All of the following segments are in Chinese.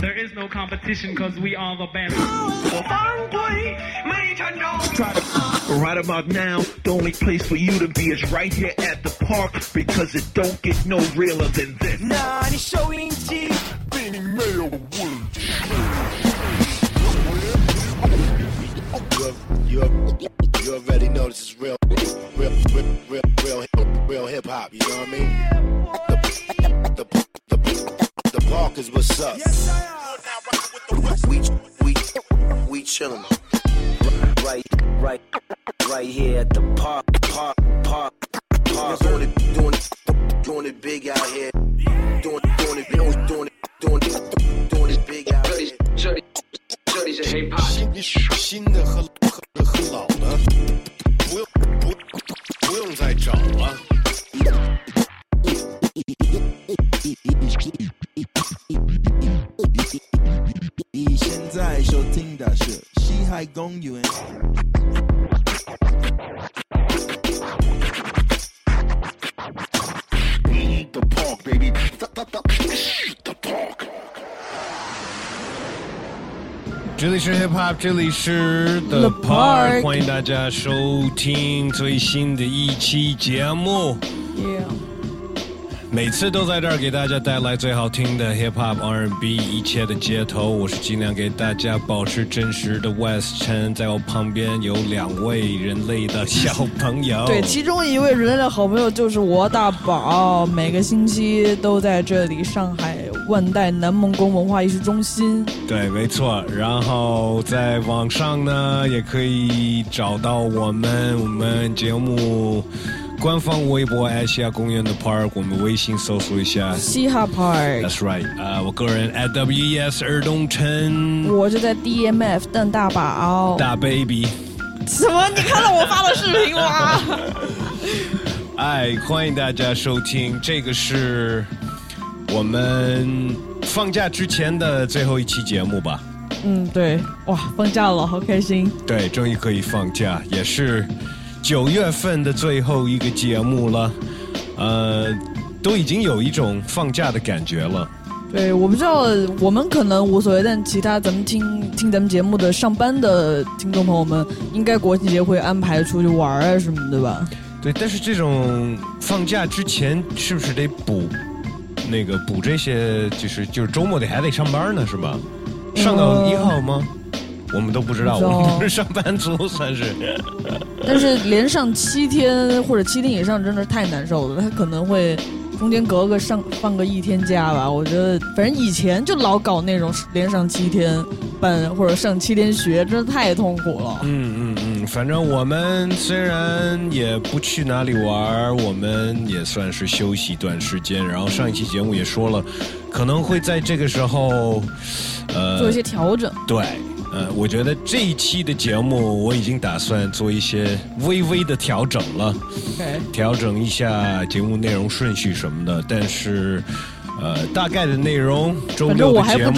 There is no competition because we are the best. Right about now, the only place for you to be is right here at the park because it don't get no realer than this. 난이 쇼인지 빈이 매우 You already know this is real, real, real, real, real, real hip hop. You know what I mean? Rockers, what's up? Yes, I We, we, we chillin'. Right, right, right here at the park, park, park, park. Doing it, doing it, doing it big out here. Doing, doing it, doing it, doing it, doing it, doing it big out here. Şimdi hılı hılı hılı aldı. Bu, bu, bu yıl zaten çaldı. 收听的是西海公园。The park, baby. The, the, the, the park. 这里是 Hip Hop，这里是 The Park，Park 欢迎大家收听最新的一期节目。Yeah，每次都在这儿给大家带来最好听的 Hip Hop、R&B，一切的街头。我是尽量给大家保持真实的 West 陈，在我旁边有两位人类的小朋友。对，其中一位人类的好朋友就是我大宝，每个星期都在这里上海万代南梦宫文化艺术中心。对，没错。然后在网上呢，也可以找到我们我们节目官方微博爱西亚公园的 Park，我们微信搜索一下。嘻哈 Park，That's right，啊、我个人 at WES 尔东城我就在 DMF 邓大宝。大 baby，什么？你看到我发的视频吗？哎，欢迎大家收听，这个是我们放假之前的最后一期节目吧？嗯，对，哇，放假了，好开心。对，终于可以放假，也是九月份的最后一个节目了，呃，都已经有一种放假的感觉了。对，我不知道，我们可能无所谓，但其他咱们听听咱们节目的上班的听众朋友们，应该国庆节会安排出去玩啊什么的吧？对，但是这种放假之前是不是得补那个补这些？就是就是周末得还得上班呢，是吧？上到一号吗？我们都不知道，我们不是上班族，算是。但是连上七天或者七天以上，真的是太难受了。他可能会中间隔个上放个一天假吧。我觉得，反正以前就老搞那种连上七天班或者上七天学，真的太痛苦了。嗯嗯嗯，反正我们虽然也不去哪里玩，我们也算是休息一段时间。然后上一期节目也说了，可能会在这个时候，呃，做一些调整。对，呃，我觉得这一期的节目我已经打算做一些微微的调整了调整一下节目内容顺序什么的，但是。呃，大概的内容，周六的节目。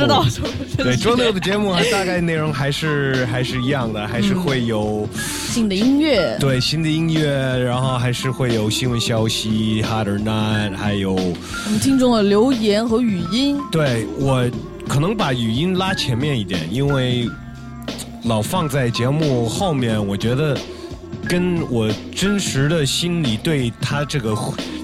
对，周六的节目大概内容还是还是一样的，还是会有、新的音乐，对新的音乐，然后还是会有新闻消息，hot or not，还有我们听众的留言和语音。对我可能把语音拉前面一点，因为老放在节目后面，我觉得跟我真实的心里对他这个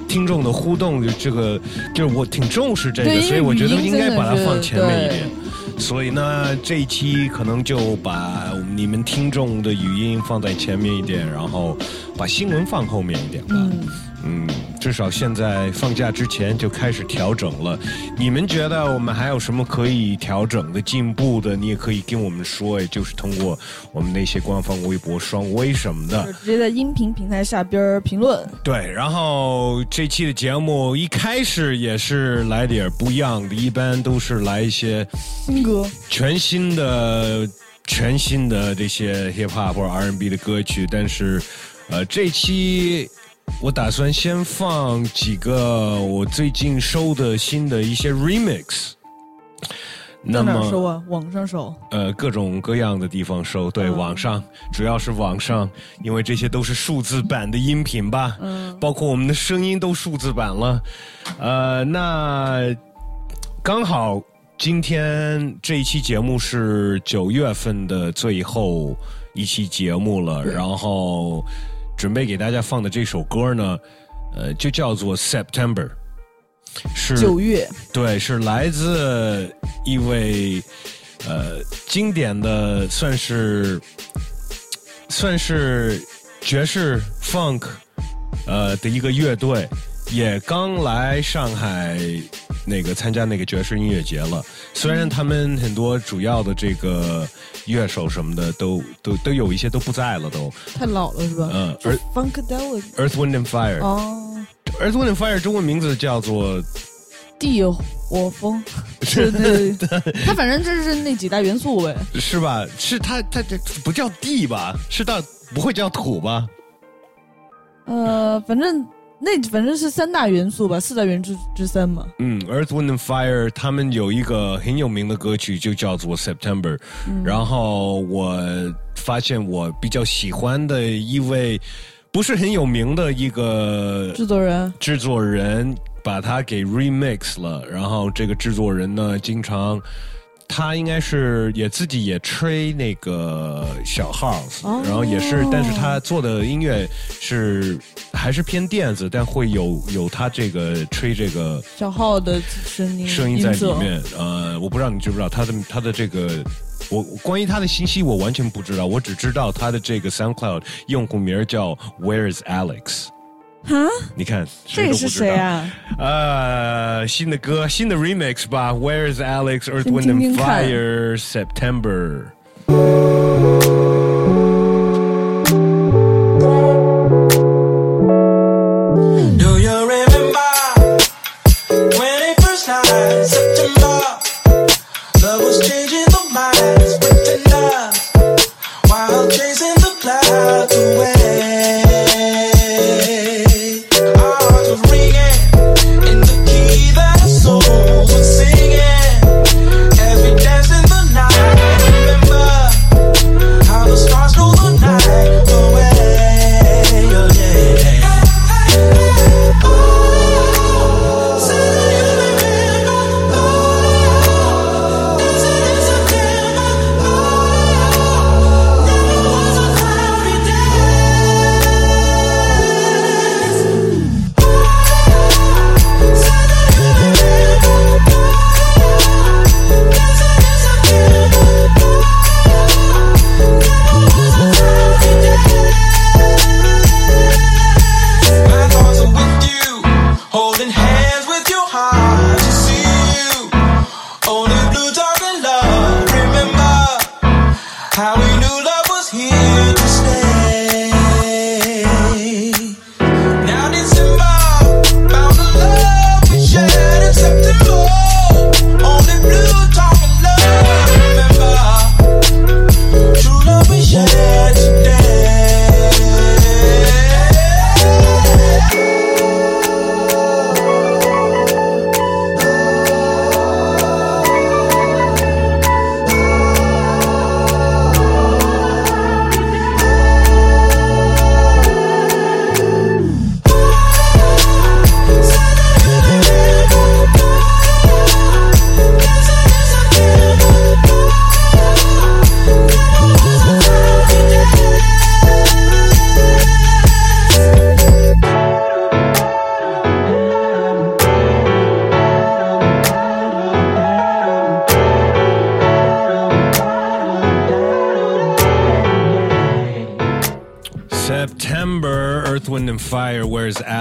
听众的互动，这个就是我挺重视这个，所以我觉得应该把它放前面一点。所以呢，这一期可能就把你们听众的语音放在前面一点，然后把新闻放后面一点吧。嗯，嗯，至少现在放假之前就开始调整了。你们觉得我们还有什么可以调整的、进步的？你也可以跟我们说，也，就是通过我们那些官方微博、双微什么的。直接在音频平台下边儿评论。对，然后这期的节目一开始也是来点不一样的，一般都是来一些新歌，全新的、全新的这些 hip hop 或者 R&B 的歌曲，但是，呃，这期我打算先放几个我最近收的新的一些 remix。那收啊？网上收。呃，各种各样的地方收，对，嗯网上主要是网上，因为这些都是数字版的音频吧，嗯，包括我们的声音都数字版了。呃，那刚好今天这一期节目是九月份的最后一期节目了，然后准备给大家放的这首歌呢，呃，就叫做 September，是九月，对，是来自一位呃经典的，算是算是爵士 funk 呃的一个乐队，也刚来上海那个参加那个爵士音乐节了。虽然他们很多主要的这个乐手什么的都都都有一些都不在了，都太老了是吧？嗯就而 Funkadelic。Earth Wind and Fire，、哦，Earth Wind and Fire 中文名字叫做地火风，是 对，它反正就是那几大元素呗。是吧？是它它这不叫地吧？是到不会叫土吧？呃，反正那反正是三大元素吧，四大元素之三嘛。嗯，Earth Wind and Fire 他们有一个很有名的歌曲就叫做 September，、然后我发现我比较喜欢的一位不是很有名的一个制作人，制作人把它给 remix 了，然后这个制作人呢，经常他应该是也自己也吹那个小 house，、哦然后也是，但是他做的音乐是还是偏电子，但会有有他这个吹这个小号的声音，声音在里面。呃，我不知道你知不知道他的他的这个。我关于他的信息我完全不知道，我只知道他的这个 SoundCloud 用户名叫 Where is Alex？哈，你看，这个是谁都不知道谁啊？呃，新的歌，新的 remix 吧。Where is Alex? Earth, 先 Wind 听 and 听看 Fire, September. Do you remember when it first started? September, love was changing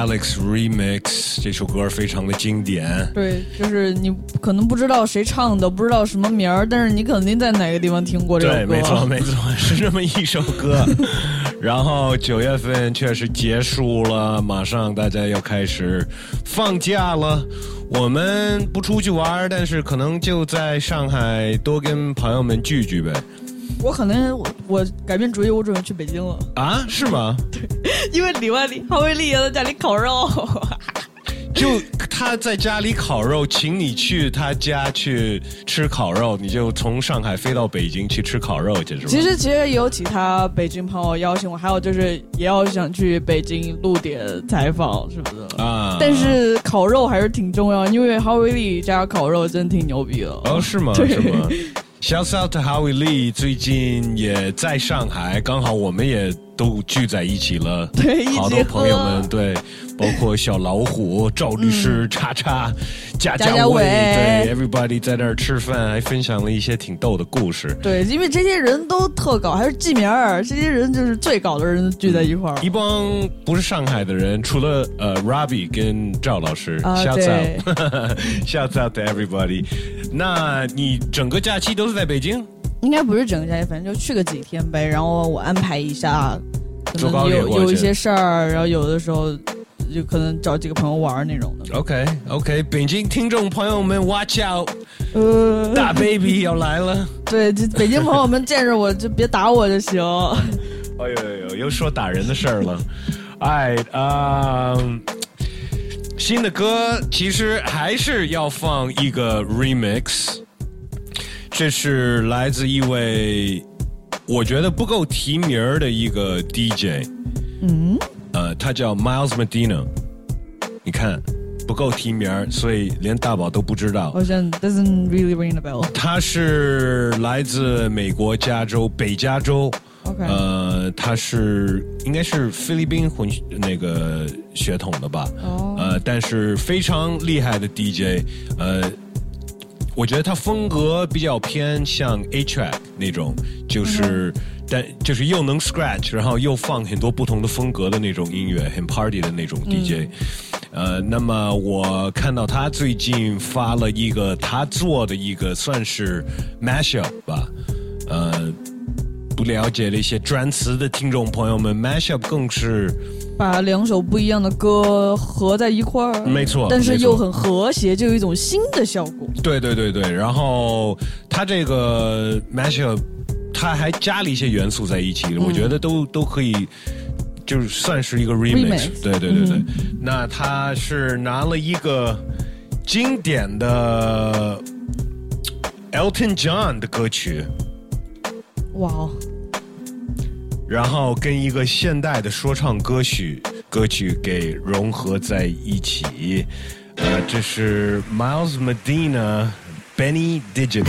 Alex Remix 这首歌非常的经典。对，就是你可能不知道谁唱的，不知道什么名儿，但是你肯定在哪个地方听过这首对，没错，没错，是这么一首歌。然后九月份确实结束了，马上大家要开始放假了。我们不出去玩，但是可能就在上海多跟朋友们聚聚呗。我可能我我改变主意，我准备去北京了，啊，是吗？因为李万里、郝伟丽也在家里烤肉。就他他在家里烤肉，请你去他家去吃烤肉，你就从上海飞到北京去吃烤肉去是吧？其实其实也有其他北京朋友邀请我，还有就是也要想去北京录点采访什么的。啊，但是烤肉还是挺重要，因为哈维利家烤肉真挺牛逼的。哦是吗？对是吗？Shouts out to Howie Lee，最近也在上海，刚好我们也都聚在一起了。对好多朋友们，对，包括小老虎、赵律师、叉叉、贾贾家伟，对，everybody 在那儿吃饭，还分享了一些挺逗的故事。对，因为这些人都特搞，还是记名儿，这些人就是最搞的人聚在一块儿。一帮不是上海的人，除了呃 Robbie 跟赵老师、啊 s h o u t out，shouts out to everybody。那你整个假期都是在北京？应该不是整个假期，反正就去个几天呗。然后我安排一下，可能有有一些事儿，然后有的时候就可能找几个朋友玩儿那种的。OK OK，北京听众朋友们，watch out，呃，大 baby 要来了。对，这北京朋友们见着我就别打我就行。哎呦呦呦，又说打人的事儿了。哎，啊、新的歌其实还是要放一个 remix，这是来自一位我觉得不够提名儿的一个 DJ，嗯，呃，他叫 Miles Medina，你看不够提名儿，所以连大宝都不知道。好像 doesn't really ring a bell。他是来自美国加州北加州。OK，呃，他是应该是菲律宾混血那个血统的吧？哦呃，但是非常厉害的 DJ，呃，我觉得他风格比较偏向 A track 那种，就是、但就是又能 scratch，然后又放很多不同的风格的那种音乐，很 party 的那种 DJ。呃，那么我看到他最近发了一个他做的一个算是 mashup 吧，呃。不了解的一些专词的听众朋友们，mashup 更是把两首不一样的歌合在一块儿，没错但是又很和谐，就有一种新的效果。对对对对。然后他这个 mashup，他还加了一些元素在一起，我觉得都都可以。就是算是一个 remix，, Remix 对对对对。那他是拿了一个经典的 Elton John 的歌曲，哇哦，然后跟一个现代的说唱歌曲歌曲给融合在一起。呃，这是 Miles Medina Benny Digital。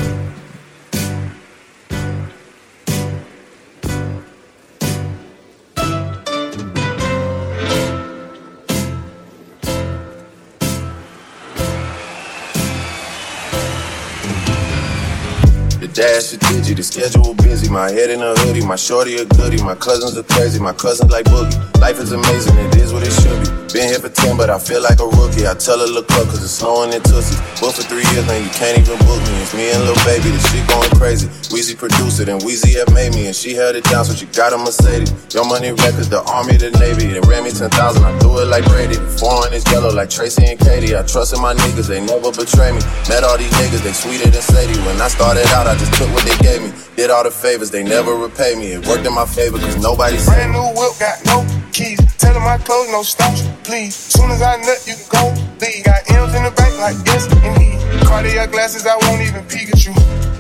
Digi, the schedule busy. My head in a hoodie, my shorty a goodie. My cousins are crazy, my cousins like boogie. Life is amazing, it is what it should be. Been here for 10, but I feel like a rookie. I tell her look up, cause it's snowing in Tootsie. Booked for three years, now you can't even book me. It's me and Lil Baby, the shit going crazy. Weezy produced it, and Weezy had made me, and she held it down, so she got a Mercedes. Your money records, the army, the navy. They ran me 10,000, I do it like Brady. The foreign is yellow like Tracy and Katie. I trust in my niggas, they never betray me. Met all these niggas, they sweeter than Sadie. When I started out, I just took what they gave me. Did all the favors, they never repay me. It worked in my favor, cause nobody said Brand new whip, got no keys. Tell my clothes, no stops, please. Soon as I nut, you can go leave. Got M's in the bank, like yes, indeed. Cartier glasses, I won't even peek at you.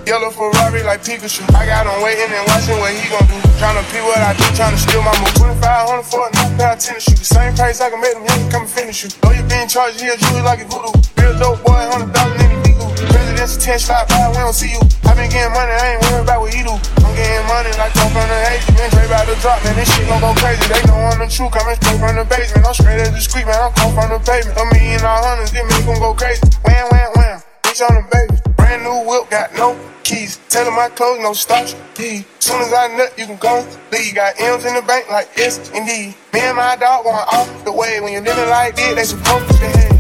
Yellow Ferrari like Pikachu. I got him waiting and watching what he gon' do. Tryna pee what I do, tryna steal my move. 2500 for a new pair of tennis shoes. Same price I can make them young come and finish you. Know you being charged here, jewelry like a voodoo. Real dope boy, 100,000 in the legal. President's 10 slide by, we don't see you. I been getting money, I ain't worried about what he do. I'm getting money like I'm from the Hazy. Been Dre about to drop, man, this shit gon' go crazy. They know I'm the truth, coming straight from the basement. I'm straight as the street, man, I'm come from the pavement. A million all hundreds, it make them go crazy. Wham, wham, wham, bitch on the baby. Brand new whip, got no keys. Tell them my clothes, no stops, please. Soon as I nut, you can go leave. Got M's in the bank, like S and indeed. Me and my dog going off the way. When you're living like this, they supposed to behave.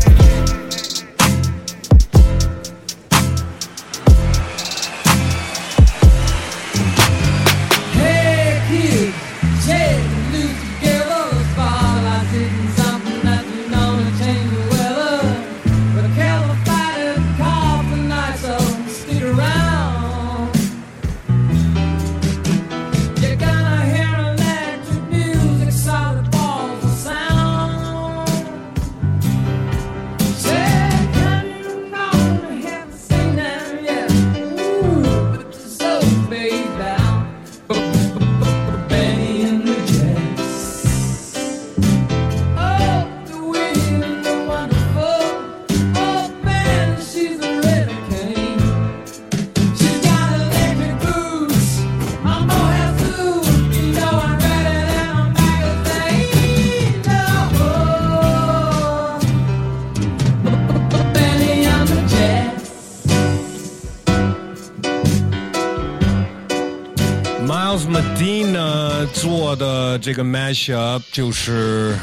这个 mashup 就是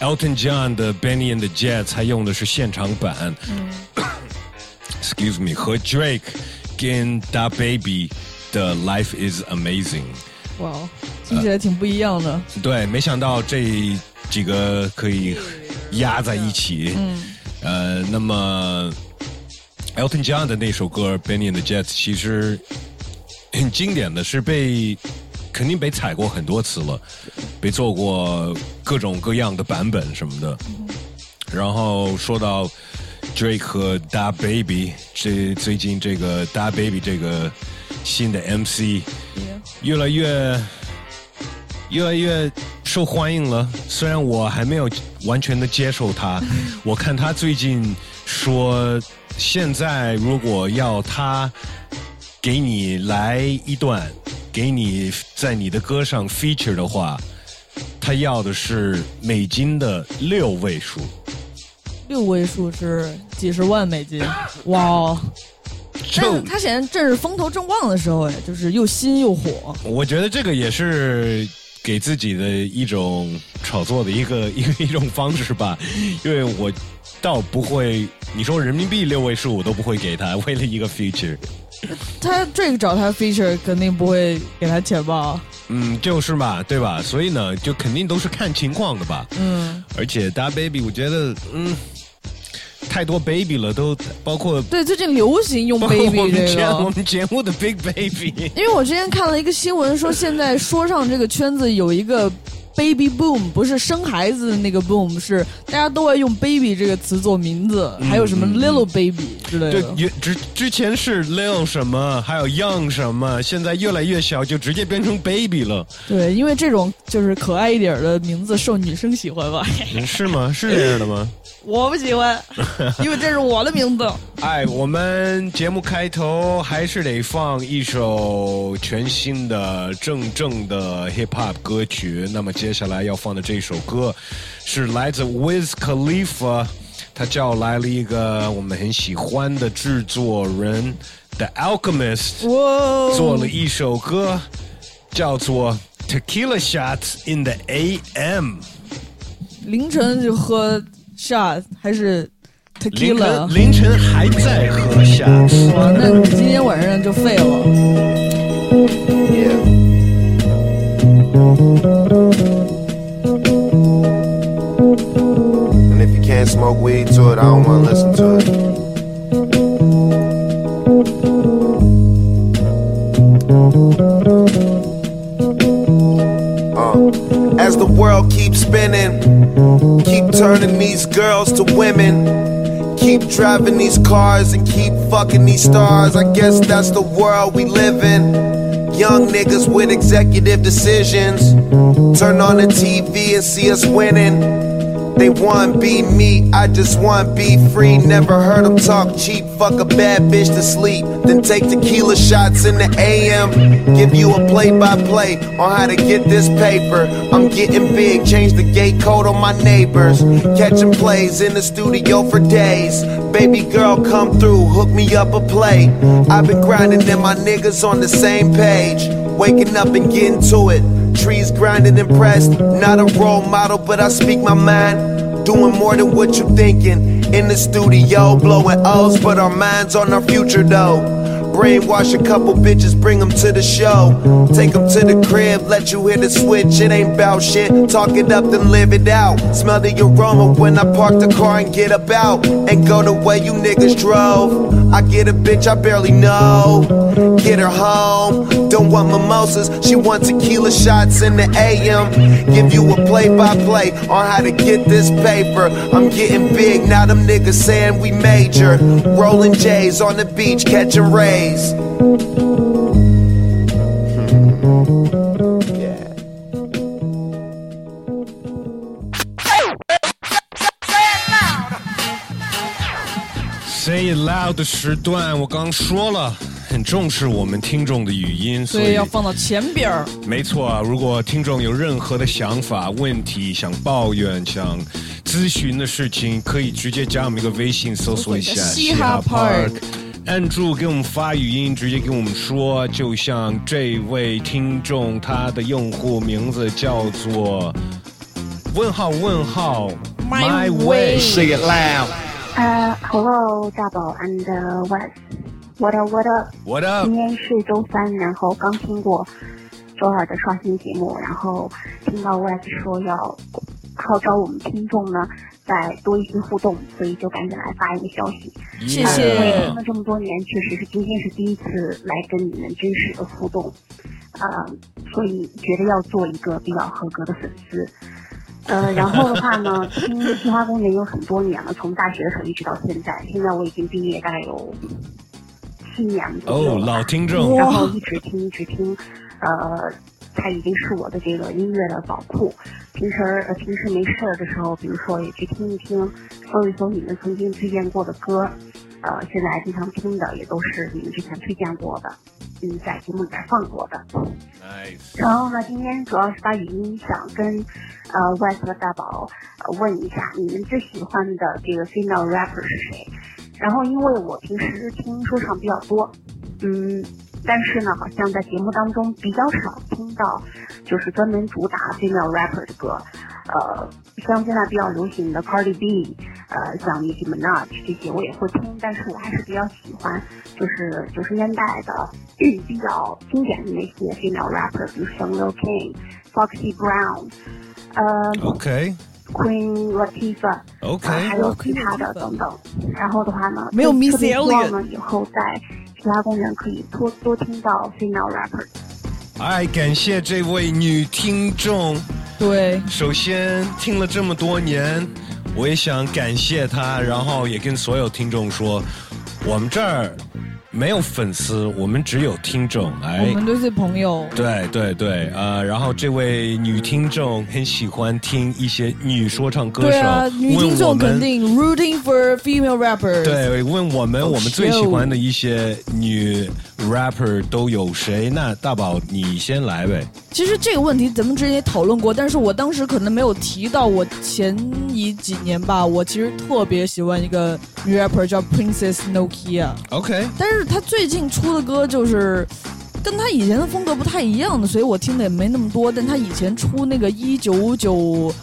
Elton John 的 Benny and the Jets，他用的是现场版。Excuse me，和 Drake 跟 Da Baby 的 Life is Amazing。哇，听起来挺不一样的。对，没想到这几个可以压在一起。嗯，呃，那么 Elton John 的那首歌《Benny and the Jets》其实很经典的是被肯定被踩过很多次了，被做过各种各样的版本什么的。然后说到 Drake 和 Da Baby，这最近这个 Da Baby 这个新的 MC 越来越越来越受欢迎了。虽然我还没有完全的接受他，我看他最近说，现在如果要他给你来一段，给你在你的歌上 feature 的话，他要的是美金的六位数。六位数是几十万美金，哇！但是他现在正是风头正旺的时候，哎，就是又新又火。我觉得这个也是给自己的一种炒作的一个一个 一种方式吧，因为我倒不会，你说人民币六位数我都不会给他，为了一个 feature。他这个找他 feature 肯定不会给他钱吧？嗯，就是嘛，对吧？所以呢，就肯定都是看情况的吧。嗯，而且大 baby，我觉得，嗯，太多 baby 了，都包括对，最近流行用 baby 我们这节我。们节目的 big baby。因为我之前看了一个新闻，说现在说唱这个圈子有一个 baby boom，不是生孩子的那个 boom，是大家都爱用 baby 这个词做名字，还有什么 little baby 之类对的。，也之之前是 little 什么，还有 young 什么，现在越来越小，就直接变成 baby 了，对，因为这种就是可爱一点的名字受女生喜欢吧？是吗？是这样的吗？我不喜欢，因为这是我的名字。哎，我们节目开头还是得放一首全新的正正的 hip hop 歌曲。那么接下来要放的这首歌是来自 Wiz Khalifa，他叫来了一个我们很喜欢的制作人 The Alchemist，哇做了一首歌叫做 Tequila Shots in the AM。凌晨就喝 shot 还是凌 tequila？晨凌晨还在喝 shots。哇，那你今天晚上就废了。 And if you can't smoke weed to it, I don't wanna listen to it. Uh, as the world keeps spinning, keep turning these girls to women. Keep driving these cars and keep fucking these stars. I guess that's the world we live in. Young niggas with executive decisions. Turn on the TV and see us winning. They want be me, I just want be free. Never heard them talk cheap. Fuck a bad bitch to sleep. Then take tequila shots in the AM. Give you a play by play on how to get this paper. I'm getting big, change the gate code on my neighbors. Catching plays in the studio for days. Baby girl, come through, hook me up a play. I've been grinding and my niggas on the same page. Waking up and getting to it. Trees grinding and pressed. Not a role model, but I speak my mind. Doing more than what you're thinking. In the studio, blowing O's, but our minds on our future though. Brainwash a couple bitches, bring them to the show. Take them to the crib, let you hit the switch. It ain't bout shit. Talk it up, then live it out. Smell the aroma when I park the car and get about. And go the way you niggas drove. I get a bitch I barely know Get her home. Don't want mimosas, she want tequila shots in the AM. Give you a play by play on how to get this paper. I'm getting big, now them niggas saying we major. Rolling J's on the beach, catching rays. Say it loud 的时段，我刚刚说了， 很重视我们听众的语音，所以要放到前边儿。没错啊，如果听众有任何的想法、问题、想抱怨、想咨询的事情，可以直接加我们一个微信，搜索一下嘻哈 Park 按住给我们发语音，直接给我们说，就像这位听众，他的用户名字叫做问号问号 My way Say it loud. 呃，Hello，大宝 and West，What up What up？今天是周三，然后刚听过周二的刷新节目，然后听到 West 说要号召我们听众呢再多一些互动，所以就赶紧来发一个消息。谢谢听了这么多年，确实是今天是第一次来跟你们真实的互动，呃，所以觉得要做一个比较合格的粉丝。呃，然后的话呢，听《青花公园》有很多年了，从大学的时候一直到现在，现在我已经毕业大概有七年左右哦，老听众，然后一直听一直听，呃，它已经是我的这个音乐的宝库。平时呃平时没事儿的时候，比如说也去听一听，搜一搜你们曾经推荐过的歌，呃，现在经常听的也都是你们之前推荐过的，嗯，在节目里边放过的。Nice 然后呢，今天主要是发语音想跟呃 West 和大宝、呃、问一下，你们最喜欢的这个 female rapper 是谁？然后因为我平时听说唱比较多，嗯，但是呢，好像在节目当中比较少听到，就是专门主打 female rapper 的歌，呃，像现在比较流行的 Cardi B，呃，像 Nicki Minaj 这些我也会听，但是我还是比较喜欢就是九十年代的 比较经典的那些 female rapper，比如像 Lil King、Foxy Brown，呃 OK Queen Latifah。OK，啊还有其他的等等。然后的话呢，没有 Miss 特别希 Elliott 望呢以后在其他公园可以多多听到 female rapper。哎，感谢这位女听众。对，首先听了这么多年，我也想感谢她，然后也跟所有听众说，我们这儿没有粉丝，我们只有听众。哎我，们都是朋友。对对对，呃，然后这位女听众很喜欢听一些女说唱歌手，对啊，女听众肯定 rooting for female rappers。对，问我们 Oh, 我们最喜欢的一些女 rapper 都有谁？那大宝你先来呗。其实这个问题咱们之前也讨论过，但是我当时可能没有提到。我前一几年吧，我其实特别喜欢一个女 rapper 叫 Princess Nokia，OK，但是她最近出的歌就是。跟他以前的风格不太一样的，所以我听的也没那么多。但他以前出那个一九九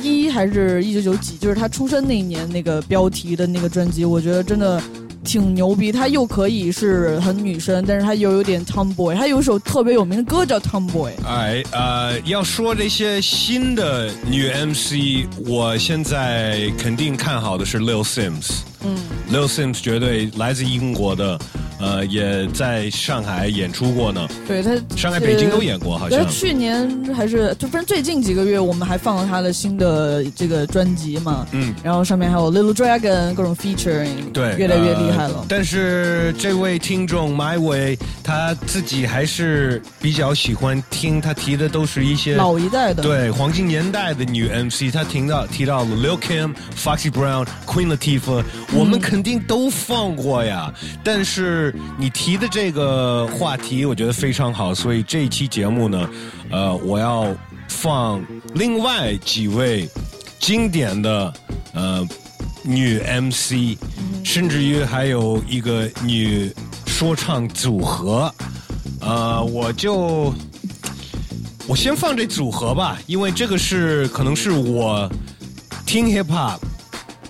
一还是一九九几，就是他出生那一年那个标题的那个专辑，我觉得真的挺牛逼。她又可以是很女生，但是她又有点 tomboy。她有一首特别有名的歌叫 Tomboy。哎，呃，要说这些新的女 MC，我现在肯定看好的是 Lil Sims。嗯 Lil Sims 绝对来自英国的，呃，也在上海演出过呢。对他，上海、北京都演过，好像。他去年还是就反正最近几个月，我们还放了他的新的这个专辑嘛。嗯，然后上面还有 Little Dragon 各种 featuring，对，越来越厉害了。呃但是这位听众 My Way 他自己还是比较喜欢听，他提的都是一些老一代的，对黄金年代的女 MC，他听到提到了 Lil Kim、Foxy Brown、Queen Latifah，、我们肯定都放过呀。但是你提的这个话题，我觉得非常好，所以这一期节目呢，呃，我要放另外几位经典的呃女 MC，甚至于还有一个女说唱组合，呃，我就我先放这组合吧，因为这个是可能是我听 hip hop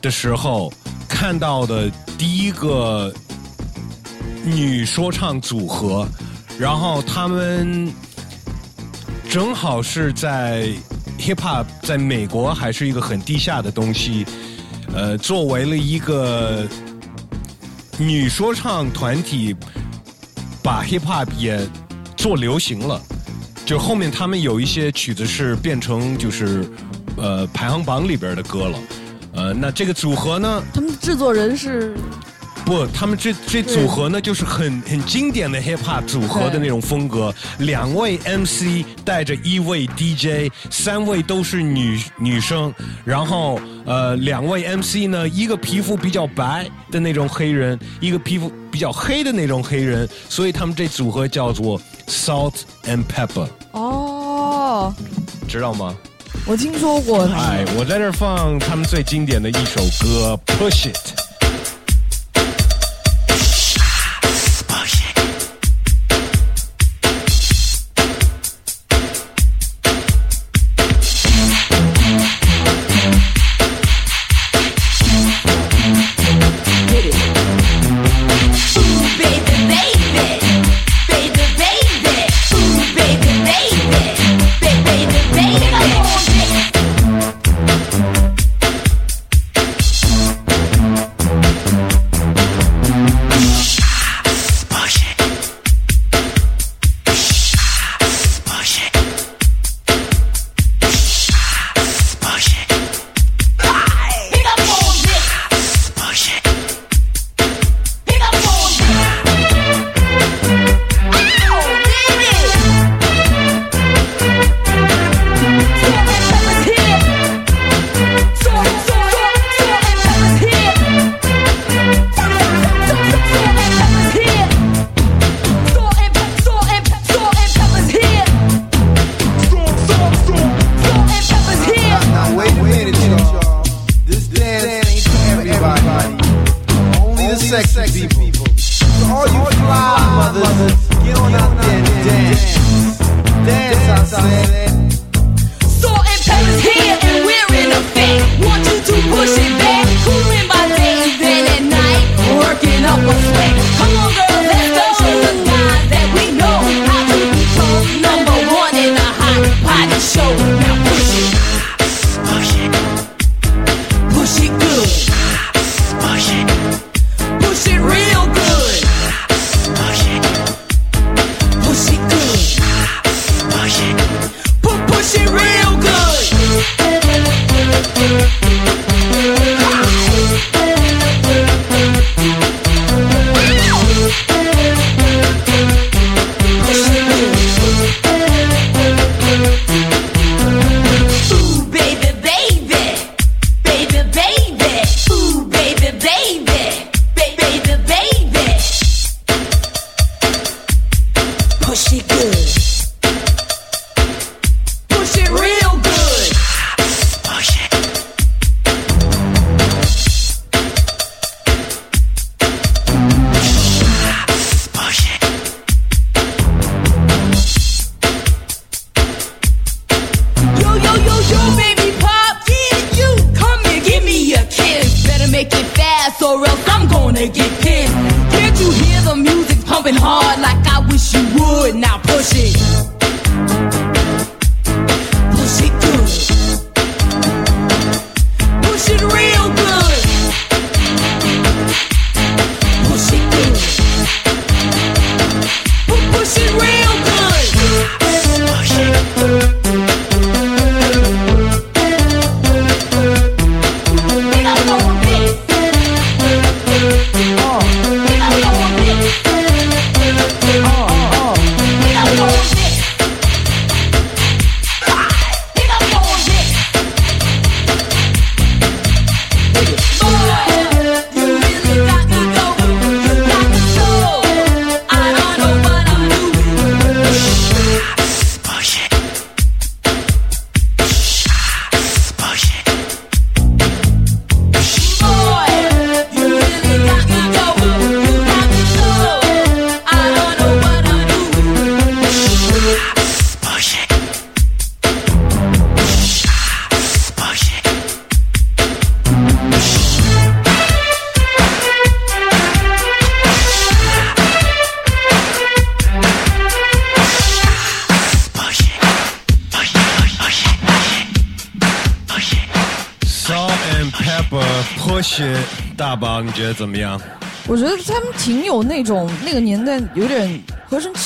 的时候看到的第一个女说唱组合，然后他们正好是在 hip hop 在美国还是一个很地下的东西，呃，作为了一个女说唱团体，把 hip hop 也做流行了。就后面他们有一些曲子是变成就是呃排行榜里边的歌了，呃，那这个组合呢？他们制作人是不，他们这这组合呢，就是很很经典的 hip hop 组合的那种风格。两位 MC 带着一位 DJ，三位都是女女生，然后呃，两位 MC 呢，一个皮肤比较白的那种黑人，一个皮肤比较黑的那种黑人，所以他们这组合叫做 Salt and Pepper，哦，知道吗？我听说过他。哎，我在这放他们最经典的一首歌《Push It》。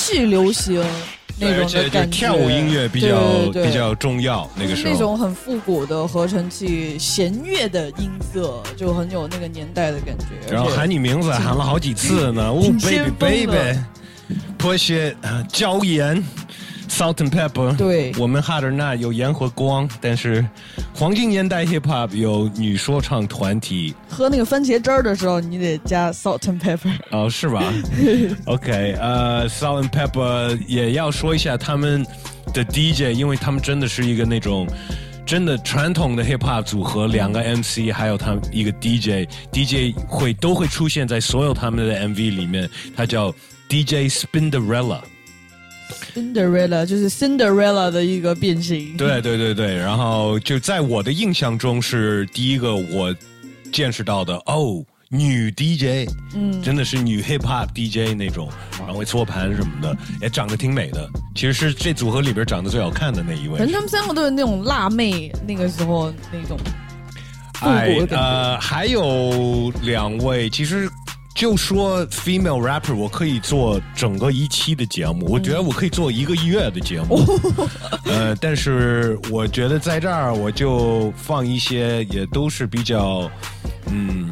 合成器流行那种的感觉，跳舞音乐比较比较重要，那个时候。就是那种很复古的合成器弦乐的音色，就很有那个年代的感觉。然后喊你名字喊了好几次呢，哦 baby 先锋的 baby，push it，呃椒盐，salt and pepper。对，我们哈德纳有盐和光，但是黄金年代 hip hop 有女说唱团体，喝那个番茄汁儿的时候，你得加 salt and pepper。哦，是吧？OK，呃，Salt and Pepper 也要说一下他们的 DJ，因为他们真的是一个那种真的传统的 hip hop 组合，两个 MC 还有他们一个 DJ，DJ 会都会出现在所有他们的 MV 里面，他叫 DJ Spinderella。Cinderella 就是 Cinderella 的一个变形。对对对对，然后就在我的印象中是第一个我见识到的哦，女 DJ，嗯真的是女 hip hop DJ 那种，然后会搓盘什么的，也长得挺美的。其实是这组合里边长得最好看的那一位可。能他们三个都是那种辣妹，那个时候那种复哎。呃，还有两位，其实就说 female rapper，我可以做整个一期的节目，我觉得我可以做一个月的节目。呃，但是我觉得在这儿我就放一些，也都是比较，嗯。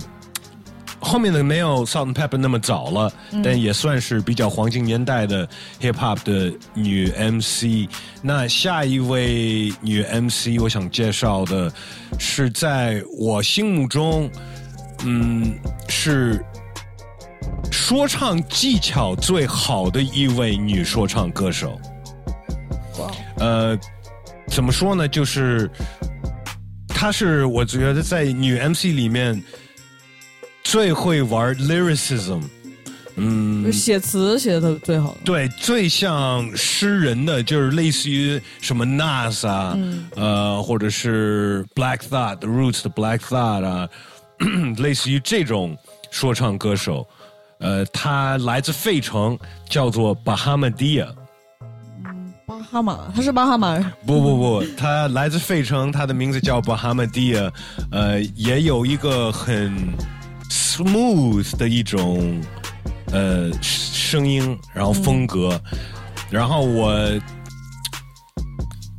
后面的没有 Salt and Pepper 那么早了，嗯但也算是比较黄金年代的 hip hop 的女 MC。那下一位女 MC，我想介绍的是在我心目中，嗯，是说唱技巧最好的一位女说唱歌手。呃，怎么说呢？就是她是我觉得在女 MC 里面最会玩 lyricism，嗯，写词写的最好的。对，最像诗人的就是类似于什么 Nas 啊，嗯呃，或者是 Black Thought The Roots 的 Black Thought 啊，类似于这种说唱歌手。呃，他来自费城，叫做巴哈马迪亚。巴哈马，他是巴哈马人。不不不，他来自费城，他的名字叫巴哈马迪亚，呃，也有一个很 smooth 的一种呃声音，然后风格，然后我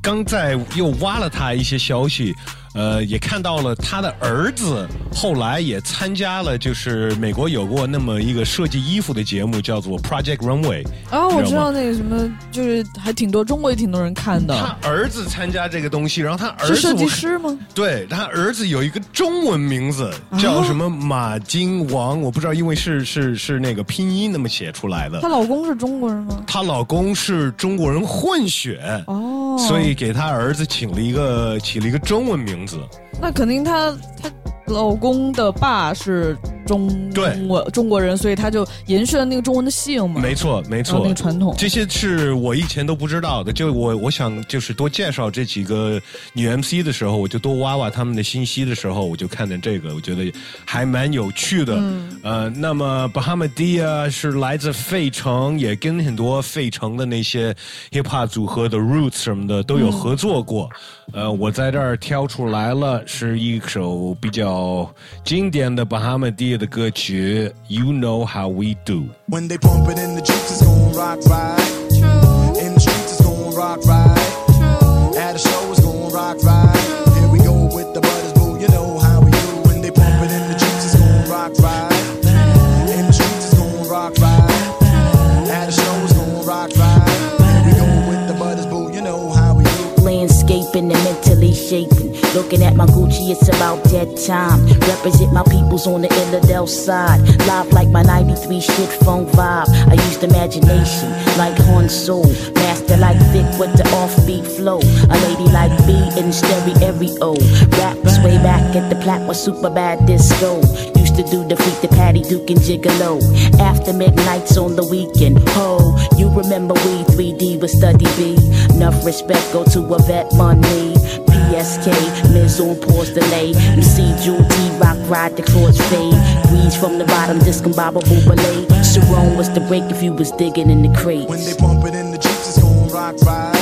刚在又挖了他一些消息。呃，也看到了他的儿子后来也参加了，就是美国有过那么一个设计衣服的节目，叫做 Project Runway。啊，我知道那个什么，就是还挺多中国也挺多人看的。他儿子参加这个东西，然后他儿子是设计师吗？对他儿子有一个中文名字叫什么马金王，我不知道，因为是是是那个拼音那么写出来的她。老公是中国人吗？她老公是中国人混血，哦，所以给她儿子起了一个起了一个中文名那肯定她她老公的爸是中对文中国人，所以他就延续了那个中文的姓嘛。没错，没错，个传统这些是我以前都不知道的。就我我想就是多介绍这几个女 MC 的时候，我就多挖挖他们的信息的时候，我就看见这个，我觉得还蛮有趣的。嗯呃，那么巴哈马迪亚是来自费城，也跟很多费城的那些 hip hop 组合的 Roots 什么的都有合作过。呃，我在这儿挑出来了，是一首比较经典的巴哈马迪 the good shit, you know how we do. When they it in the jeeps, it's gonna rock. True. In the streets, it's gonna rock. True. At a show, it's gonna rock. Looking at my Gucci, it's about that time. Represent my peoples on the Illidale side. Live like my 93 shit phone vibe. I used imagination like Horn Soul. Master like Vic with the offbeat flow. A lady like B in stereo. Raps way back at the plat was super bad disco. Used to do the freak the Patty Duke and Gigolo. After midnights on the weekend. Ho, you remember we 3D with Study B. Enough respect go to a vet money. PSK, Miz on pause delay. You see Jewel T rock ride the chords fade. Breeze from the bottom, discombobable belay. Sharon was the break if you was digging in the crates. When they pump it in the streets, it's gon' rock right.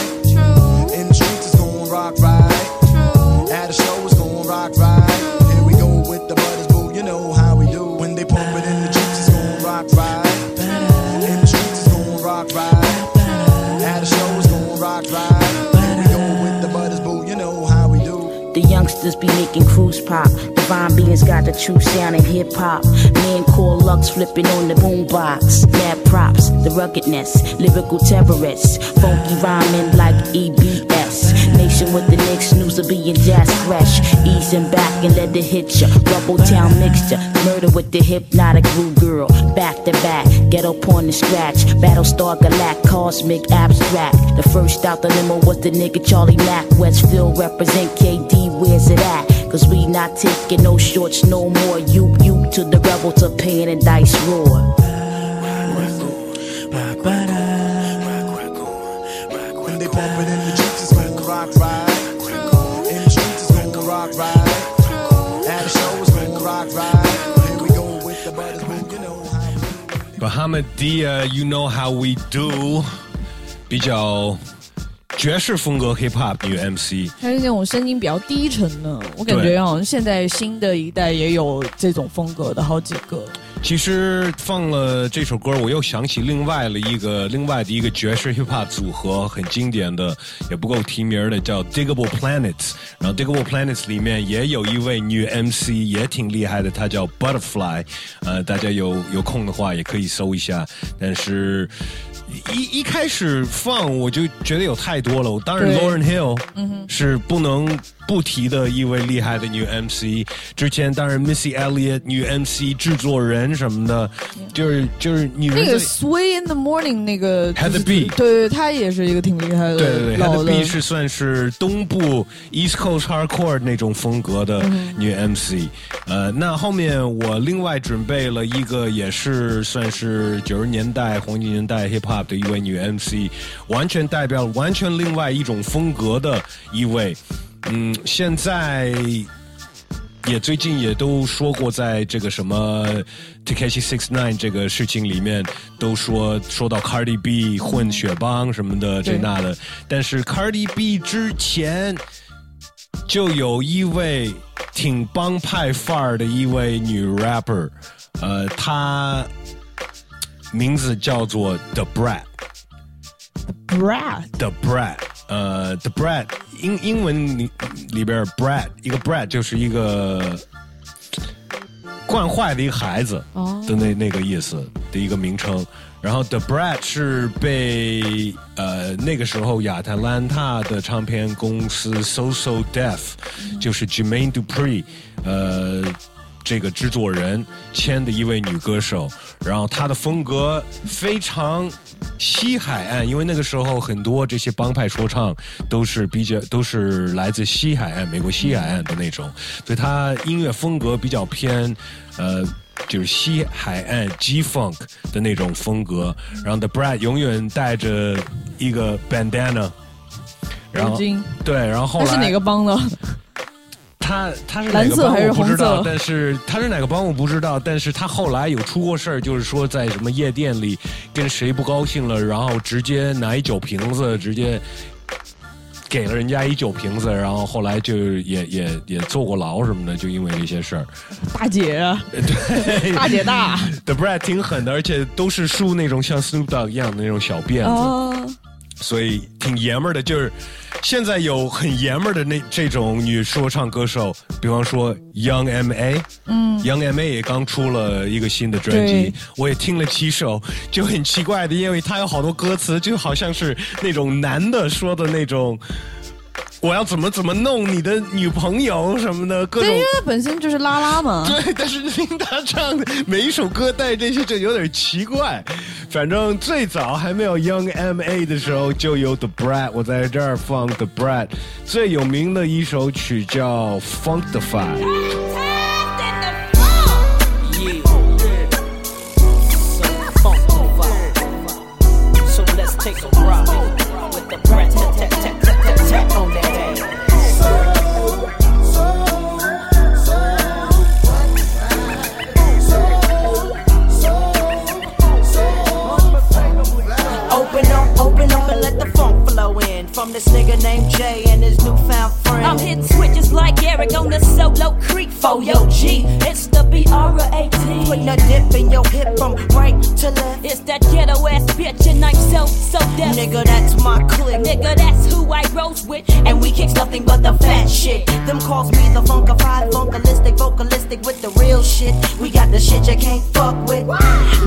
Divine beings got the true sound in hip hop. Man call Lux flipping on the boombox. Mad props, the ruggedness, lyrical terrorists. Funky rhyming like EBS. Nation with the Knicks, snoozer being jazz fresh. Easing back and let it hit ya. Rubble town mixture, murder with the hypnotic groove girl. Back to back, ghetto porn and scratch. Battlestar Galact, cosmic abstract. The first out the limo was the nigga Charlie Mack. Westfield represent KD, where's it at? Cause we not taking no shorts no more. You, you to the rebel to pain and dice roar. Bahamadia, you know how we do. 比较爵士风格 hip hop 女 MC，她是那种声音比较低沉的，我感觉好像现在新的一代也有这种风格的好几个。其实放了这首歌，我又想起另外了一个另外的一个爵士 hip hop 组合，很经典的，也不够提名的，叫 Diggable Planets。然后 Diggable Planets 里面也有一位女 MC，也挺厉害的，她叫 Butterfly。呃，大家有有空的话也可以搜一下。但是一一开始放我就觉得有太多了，我当然 Lauren Hill 是不能不提的一位厉害的女 MC。之前当然 Missy Elliott 女 MC 制作人什么的，就是就是女人那个 Sway in the Morning 那个 Heather B 对对，她也是一个挺厉害的，对对对，Heather 的。B 是算是东部 East Coast Hardcore 那种风格的嗯女 MC。呃，那后面我另外准备了一个，也是算是九十年代黄金年代 Hip Hop 的一位女 MC，完全代表完全另外一种风格的一位。嗯，现在。也最近也都说过，在这个什么 Takashi Six Nine 这个事情里面，都说说到 Cardi B 混血帮什么的这那的，但是 Cardi B 之前就有一位挺帮派范儿的一位女 rapper，呃，她名字叫做 The Brat。Brad The Brat，呃，The Brat 英英文里里边 Brat 一个 Brat 就是一个惯坏的一个孩子哦的那那个意思的一个名称。然后 The Brat 是被呃那个时候亚特兰大的唱片公司 So So Deaf，就是 Jermaine Dupri，呃。这个制作人签的一位女歌手，然后她的风格非常西海岸，因为那个时候很多这些帮派说唱都是比较都是来自西海岸，美国西海岸的那种，所以她音乐风格比较偏呃。就是西海岸 G Funk 的那种风格，然后 The Brad 永远带着一个 bandana，然后对，然后后来是哪个帮的？他他是哪个帮蓝色还是我不知道红色但是他是哪个帮我不知道，但是他后来有出过事儿，就是说在什么夜店里跟谁不高兴了，然后直接拿一酒瓶子直接。给了人家一酒瓶子，然后后来就也也也坐过牢什么的，就因为这些事儿。大姐啊，对，大姐大 The Brad 挺狠的，而且都是梳那种像 Snoop Dogg 一样的那种小辫子。哦，所以挺爷们儿的。就是现在有很爷们儿的那这种女说唱歌手，比方说 Young M A，嗯，Young M A 也刚出了一个新的专辑，我也听了几首，就很奇怪的，因为他有好多歌词就好像是那种男的说的那种。我要怎么怎么弄你的女朋友什么的，各对，种因为他本身就是拉拉嘛。对，但是听他唱的每一首歌带这些就有点奇怪。反正最早还没有 Young M A 的时候，就有 The Brat，我在这儿放 The Brat 最有名的一首曲叫 Funkify。Open up, open up and let the funk from this nigga named Jay and his newfound friend. I'm hitting switches like Eric on the solo creek for yo G. It's the B-R-A-T. Putting a dip in your hip from right to left. It's that ghetto ass bitch and I'm so, so deaf. Nigga, that's my clique. Nigga, that's who I rose with. And we kicks nothing but the fat shit. Them calls me the funkified, funkalistic, vocalistic with the real shit. We got the shit you can't fuck with.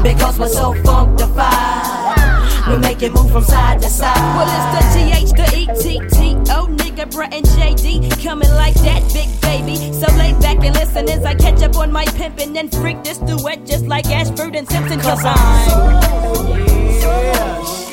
Because we're so funkified. We make it move from side to side. Well, it's the G-H, the E-T-T-O, nigga, Brett and JD. Coming like that, big baby. So lay back and listen as I catch up on my pimpin' and freak this duet just like Ashford and Simpson. Cause I'm... Putting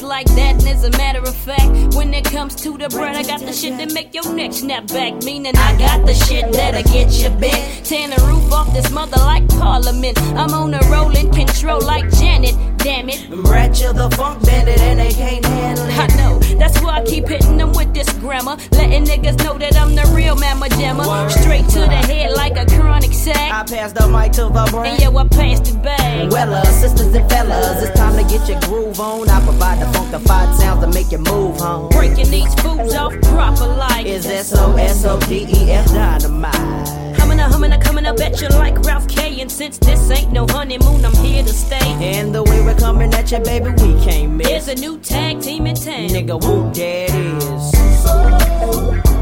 It's like that, and as a matter of fact, when it comes to the bread, I got the shit that make your neck snap back. Meaning I got the shit that'll get you bent. Tearing the roof off this mother like Parliament. I'm on a rolling control like Janet. Damn it. Rat you the funk bandit and they can't handle it. I know, that's why I keep hitting them with this grammar. Letting niggas know that I'm the real mamma jammer. Straight to the head like a chronic sack. I pass the mic to the brain. And yo, I passed it back. Well, uh, sisters and fellas, it's time to get your groove on. I provide the funkified sounds to make you move home. Breaking these fools off proper like Is S O S O D E F dynamite? Coming a humming, a coming, I bet you like Ralph K. And since this ain't no honeymoon, I'm here to stay. And the way we're coming at you, baby, we can't miss. There's a new tag team in town. Nigga, whoop, it is.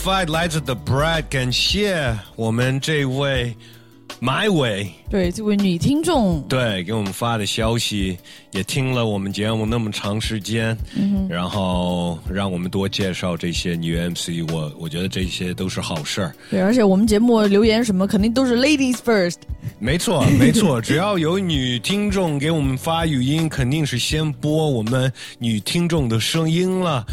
Funkified 来自 The Brad，感谢我们这位马伟。 对这位女听众，对，给我们发的消息，也听了我们节目那么长时间，嗯然后让我们多介绍这些女 MC，我我觉得这些都是好事儿。对，而且我们节目留言什么肯定都是 ladies first。没错，没错，只要有女听众给我们发语音，肯定是先播我们女听众的声音了。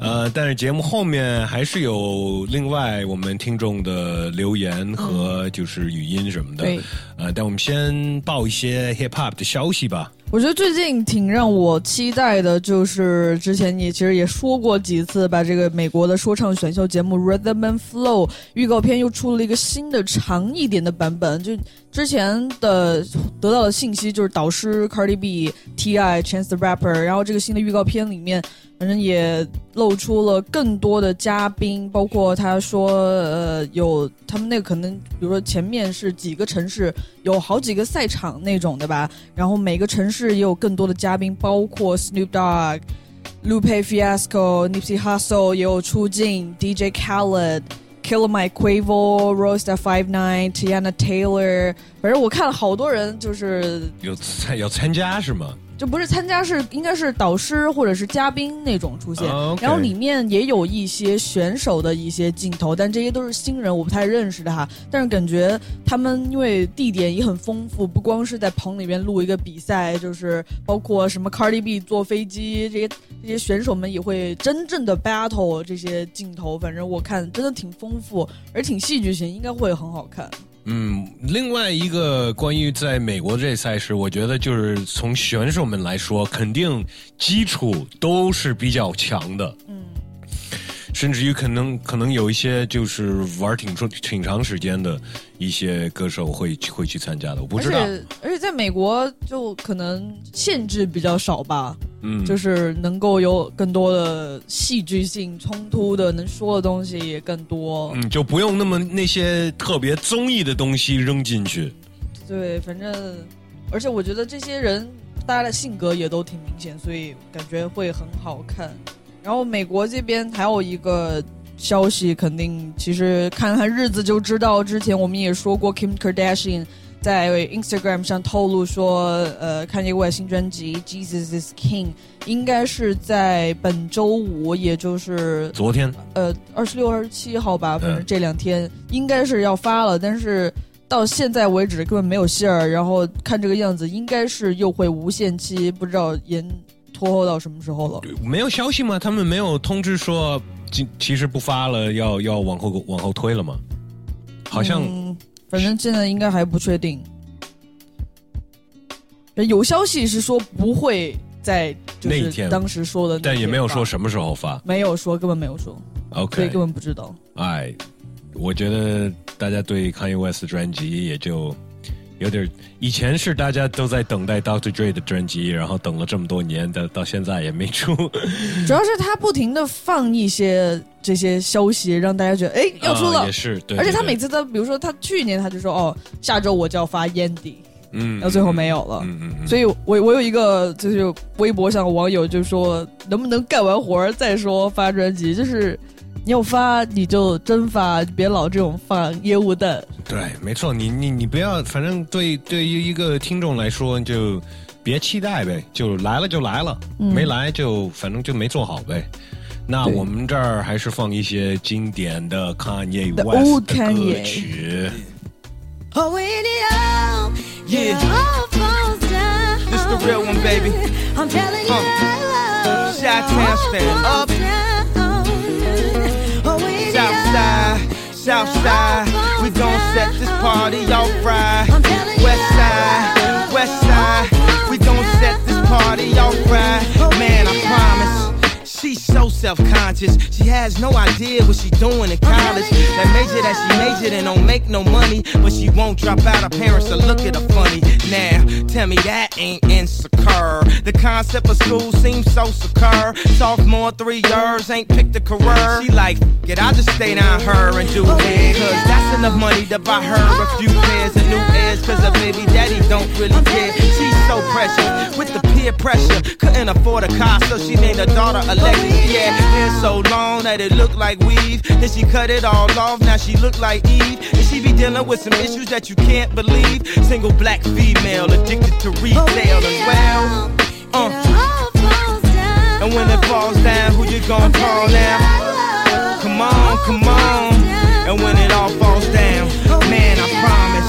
呃，但是节目后面还是有另外我们听众的留言和就是语音什么的。对，呃，但我们先报一些 hip hop 的消息吧。我觉得最近挺让我期待的，就是之前你其实也说过几次，把这个美国的说唱选秀节目《Rhythm and Flow》预告片又出了一个新的长一点的版本。就之前的得到的信息就是导师 Cardi B、T.I、Chance the Rapper，然后这个新的预告片里面，反正也露出了更多的嘉宾，包括他说，呃，有他们那个可能，比如说前面是几个城市，有好几个赛场那种的吧，然后每个城市也有更多的嘉宾，包括 Snoop Dogg、Lupe Fiasco、Nipsey Hussle 也有出镜，DJ Khaled。Killer Mike Quavo、r o s t a Five Nine、Tiana Taylor，反正我看了好多人，就是有参要参加是吗？就不是参加，是应该是导师或者是嘉宾那种出现。然后里面也有一些选手的一些镜头，但这些都是新人，我不太认识的哈。但是感觉他们因为地点也很丰富，不光是在棚里面录一个比赛，就是包括什么 Cardi B 坐飞机这些这些选手们也会真正的 battle 这些镜头，反正我看真的挺丰富，而挺戏剧性，应该会很好看。嗯，另外一个关于在美国这赛事，我觉得就是从选手们来说，肯定基础都是比较强的。嗯，甚至于可能可能有一些就是玩挺长挺长时间的一些歌手会会去参加的，我不知道。而且而且在美国就可能限制比较少吧，嗯就是能够有更多的戏剧性冲突的，能说的东西也更多。嗯，就不用那么那些特别综艺的东西扔进去。对，反正而且我觉得这些人大家的性格也都挺明显，所以感觉会很好看。然后美国这边还有一个消息，肯定其实看看日子就知道。之前我们也说过，Kim Kardashian 在 Instagram 上透露说，呃，Kanye West 新专辑《Jesus Is King》应该是在本周五，也就是昨天，呃，二十六、二十七号吧，反正嗯这两天应该是要发了，但是到现在为止根本没有信儿。然后看这个样子，应该是又会无限期，不知道延拖后到什么时候了。没有消息吗？他们没有通知说，其其实不发了，要要往后往后推了吗？好像、嗯，反正现在应该还不确定。有消息是说不会在就是那一天当时说的那天发，但也没有说什么时候发。没有说，根本没有说，所以 OK，根本不知道。哎，我觉得大家对 Kanye West 专辑也就有点，以前是大家都在等待 Dr. Dre 的专辑，然后等了这么多年，到到现在也没出。主要是他不停的放一些这些消息，让大家觉得哎要出了，啊也是对而且他每次都，比如说他去年他就说哦，下周我就要发 Yandy，嗯，到最后没有了。嗯嗯嗯，所以我我有一个就是微博上的网友就说，能不能干完活儿再说发专辑？就是你有发你就真发，别老这种放烟雾弹。对，没错，你你你不要，反正对对于一个听众来说，就别期待呗，就来了就来了，嗯没来就反正就没做好呗。那我们这儿还是放一些经典的 Kanye West 的歌曲。Oh, when it all, Yeah. all falls down. This the real one, baby. I'm telling you, Uh, love Chi-town stand up. South side, we gon' set this party off right. West side, west side, we gon' set this party off right. I. She's so self-conscious. She has no idea what she's doing in college. That major that she majored in don't make no money, but she won't drop out. Her parents will look at her funny. Now, tell me that ain't insecure. The concept of school seems so secure. Sophomore, three years, ain't picked a career. She like, get, I'll just stay down her and do it. Cause that's enough money to buy her a few pairs of new ears. Cause her baby daddy don't really care. She's so precious with the peer pressure. Couldn't afford a car, so she named her daughter Alexis. Yeah, hair so long that it looked like weave. Then she cut it all off, now she look like Eve. And she be dealing with some issues that you can't believe. Single black female addicted to retail as well. Uh. And when it falls down, who you gonna call now? Come on, come on. And when it all falls down, man, I promise.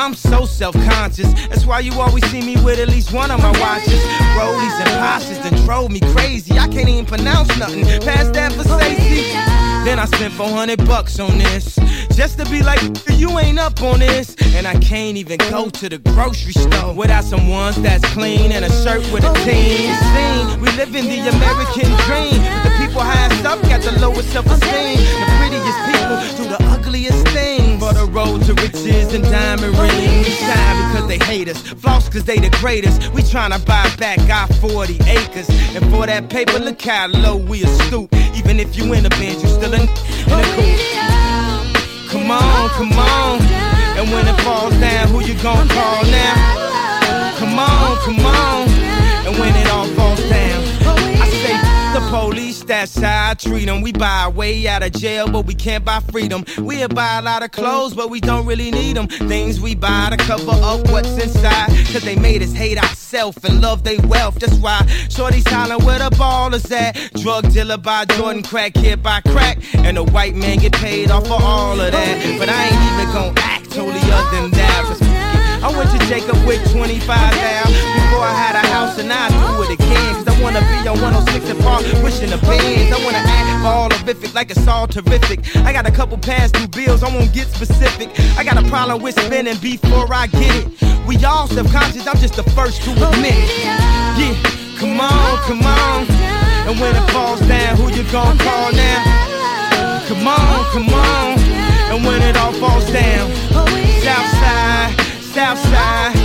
I'm so self-conscious. That's why you always see me with at least one of my watches. Rollies and Porsches that drove me crazy. I can't even pronounce nothing past that for safety. Then I spent 400 bucks on this. Just to be like, you ain't up on this. And I can't even go to the grocery store without some ones that's clean and a shirt with a oh, team. Scene. We live in the American dream. The people highest up got the lowest self-esteem. The prettiest people do the ugliest things. For the road to riches and diamond oh, rings. Shine because they hate us. Floss cause they the greatest. We tryna buy back our 40 acres. And for that paper, look how low we are stoop. Even if you in a band, you still in, treat them. We buy our way out of jail, but we can't buy freedom. We'll buy a lot of clothes, but we don't really need them. Things we buy to cover up what's inside. Cause they made us hate ourselves and love their wealth. That's why Shorty's hollering where the ball is at. Drug dealer by Jordan, crack kid by crack. And the white man get paid off for all of that. But I ain't even gon' act totally other than that. I went to Jacob with 25 down before I had a house and I do it again. Cause I wanna be on 106 and Park, pushing the bands. I wanna act all horrific like it's all terrific. I got a couple past due bills, I won't get specific. I got a problem with spending before I get it. We all self-conscious, I'm just the first to admit. Yeah, come on, come on. And when it falls down, who you gon' call now? Come on, come on. And when it all falls down, Southside, outside.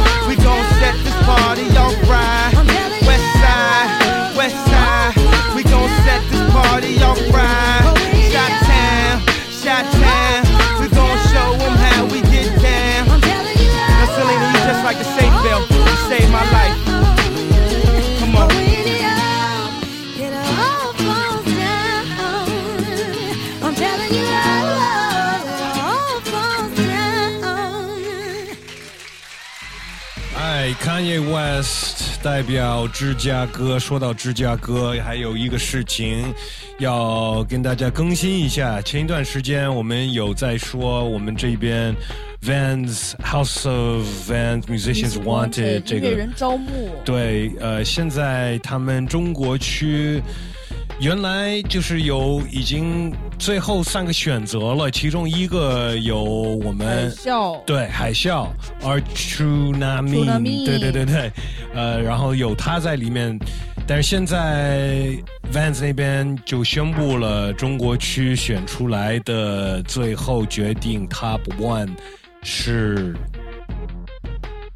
，Kanye West 代表芝加哥。说到芝加哥，还有一个事情要跟大家更新一下。前一段时间我们有在说我们这边 Vans House of Vans Musicians Wanted 这个人招募，对，呃，现在他们中国区原来就是有已经最后三个选择了，其中一个有我们海们啸，对海啸 a r t u n a m i Tsunami 对对对对，呃，然后有他在里面，但是现在 Vans 那边就宣布了中国区选出来的最后决定 Top One 是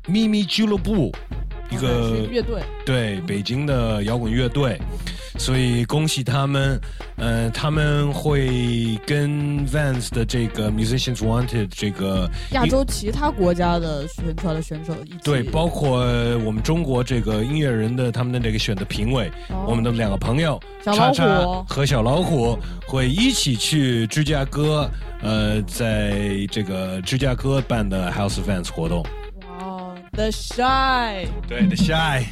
秘密俱乐部，一个是乐队，对北京的摇滚乐队，所以恭喜他们。呃，他们会跟 Vans 的这个 Musicians Wanted 这个亚洲其他国家的选出来的选手一起对，包括我们中国这个音乐人的他们的这个选的评委，哦我们的两个朋友小老虎叉叉和小老虎会一起去芝加哥，呃，在这个芝加哥办的 House Vans 活动。哦，The Shy，对，The Shy，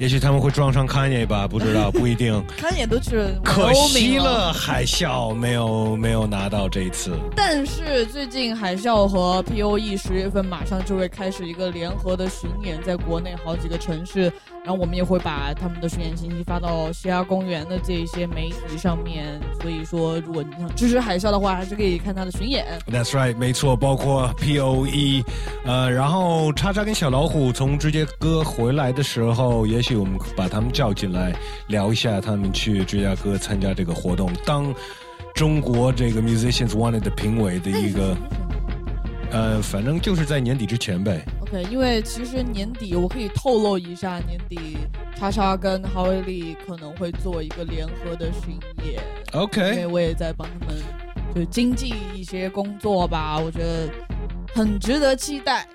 也许他们会撞上 Kanye 吧，不知道，不一定。看也都去了可惜了，海啸没有没有拿到这一次。但是最近海啸和 POE 十月份马上就会开始一个联合的巡演，在国内好几个城市然后我们也会把他们的巡演信息发到西雅公园的这些媒体上面。所以说，如果你想支持海啸的话，还是可以看他的巡演。That's right，没错，包括 P O E，呃，然后叉叉跟小老虎从芝加哥回来的时候，也许我们把他们叫进来聊一下，他们去芝加哥参加这个活动，当中国这个 Musicians Wanted 的评委的一个，呃，反正就是在年底之前呗。OK，因为其实年底我可以透露一下，年底叉叉跟哈维利可能会做一个联合的巡演。OK 因为我也在帮他们就经济一些工作吧，我觉得很值得期待。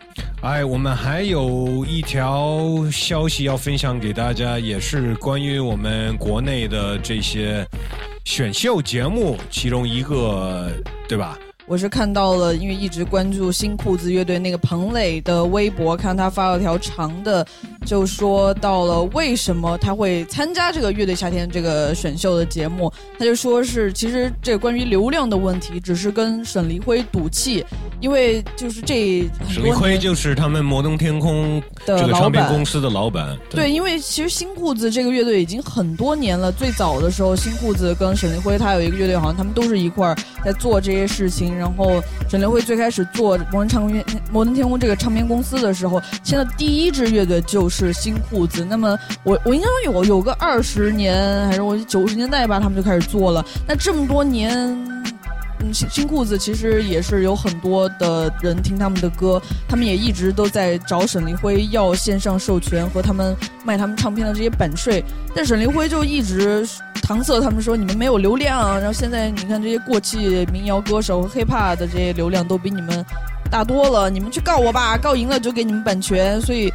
哎，我们还有一条消息要分享给大家，也是关于我们国内的这些选秀节目其中一个，对吧？我是看到了，因为一直关注新裤子乐队那个彭磊的微博，看他发了条长的，就说到了为什么他会参加这个乐队夏天这个选秀的节目，他就说是其实这关于流量的问题，只是跟沈黎辉赌气，因为就是这很沈黎辉就是他们摩登天空这个的老板唱片公司的老板。对，因为其实新裤子这个乐队已经很多年了。最早的时候，新裤子跟沈黎辉他有一个乐队，好像他们都是一块儿在做这些事情。然后沈黎辉最开始做摩登唱片、摩登天空这个唱片公司的时候，签的第一支乐队就是新裤子。那么我我应该有有个二十年，还是我九十年代吧，他们就开始做了。那这么多年。嗯，新新裤子其实也是有很多的人听他们的歌，他们也一直都在找沈黎辉要线上授权和他们卖他们唱片的这些版税，但沈黎辉就一直搪塞他们说你们没有流量，然后现在你看这些过气民谣歌手和 hiphop 的这些流量都比你们大多了，你们去告我吧，告赢了就给你们版权，所以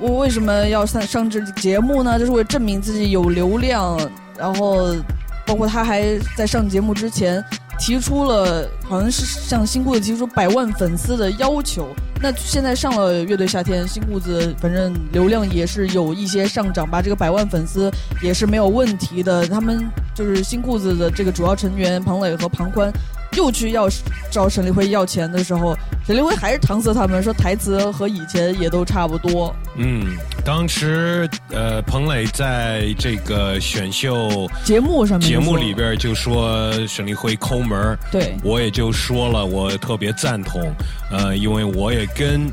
我为什么要上上这节目呢？就是为了证明自己有流量，然后包括他还在上节目之前。提出了好像是向新裤子提出百万粉丝的要求。那现在上了乐队夏天，新裤子反正流量也是有一些上涨吧，这个百万粉丝也是没有问题的。他们就是新裤子的这个主要成员庞磊和庞宽。又去要找沈立辉要钱的时候，沈立辉还是搪塞他们说台词和以前也都差不多。嗯，当时呃，彭磊在这个选秀节目上面节目里边就说沈立辉抠门儿对我也就说了，我特别赞同，呃，因为我也跟。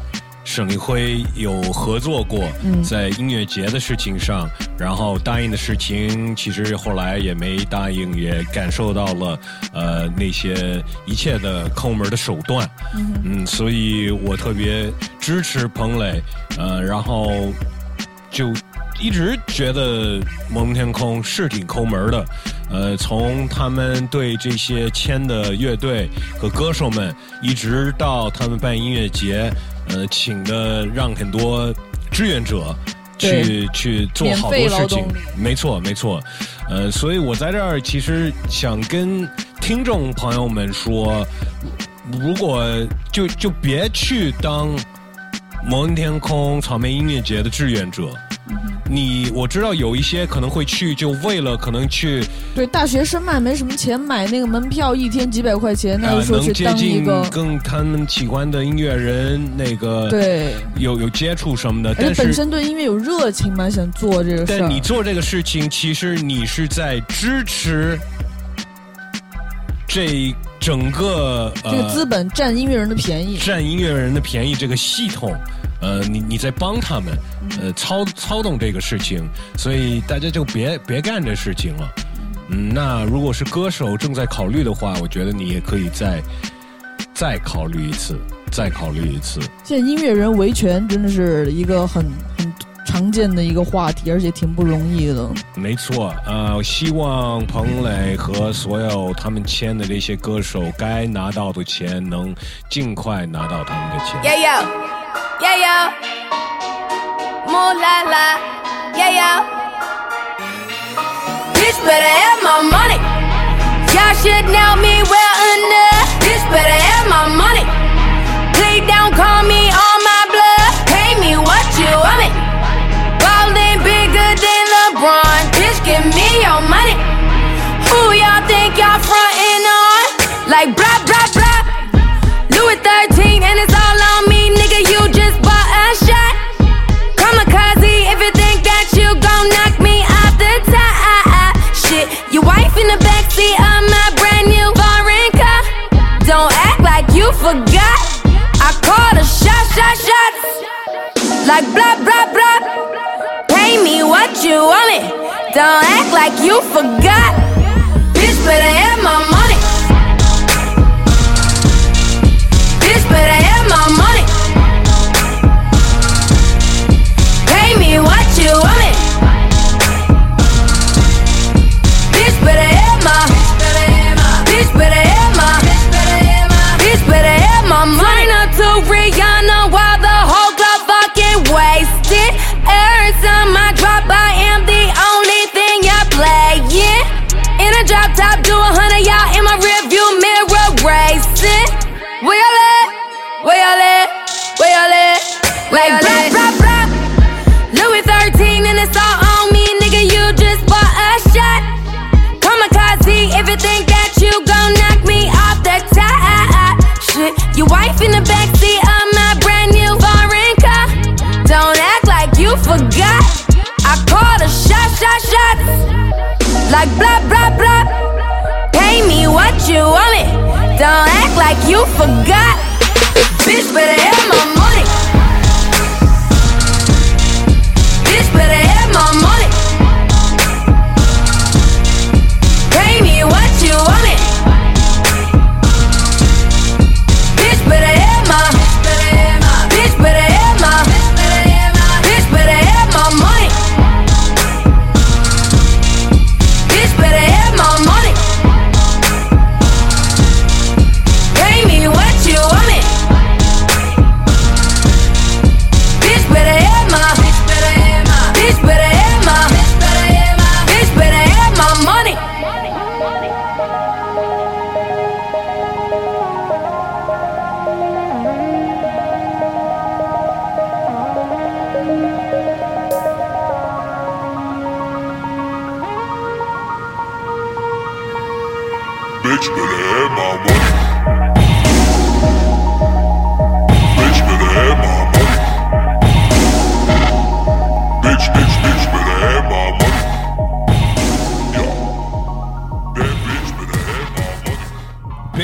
沈一辉有合作过，嗯。在音乐节的事情上，然后答应的事情，其实后来也没答应，也感受到了，呃，那些一切的抠门的手段，嗯。嗯，所以我特别支持彭磊，呃，然后就一直觉得摩登天空是挺抠门的，呃，从他们对这些签的乐队和歌手们，一直到他们办音乐节，呃，请的让很多志愿者去去做好多事情，没错没错，呃，所以我在这儿其实想跟听众朋友们说，如果就就别去当摩登天空草莓音乐节的志愿者。你我知道有一些可能会去，就为了可能去对，大学生嘛，没什么钱买那个门票，一天几百块钱，那呃就说去能接近当一个。跟他们喜欢的音乐人那个对有有接触什么的，但是本身对音乐有热情嘛，想做这个但你。做这个事情，其实你是在支持这整个呃这个资本占音乐人的便宜，占音乐人的便宜这个系统，呃，你你在帮他们，呃，操操纵这个事情，所以大家就别别干这事情了。嗯，那如果是歌手正在考虑的话，我觉得你也可以再再考虑一次，再考虑一次。现在音乐人维权真的是一个很很常见的一个话题，而且挺不容易的。没错，呃，希望彭磊和所有他们签的这些歌手该拿到的钱能尽快拿到他们的钱。Yeah yeah yo, more la la, yeah yo. Bitch better have my money. Y'all should know me well enough. Bitch better have my money. Please don't call me on my blood. Pay me what you want me. Ballin' bigger than LeBron. Bitch, give me your money. Who y'all think y'all frontin' on? Like blah blah blah. Like blah blah blah. Pay me what you want me. Don't act like you forgot. Bitch better have my money. Like blah, blah, blah. Pay me what you want me. Don't act like you forgot. Bitch, better have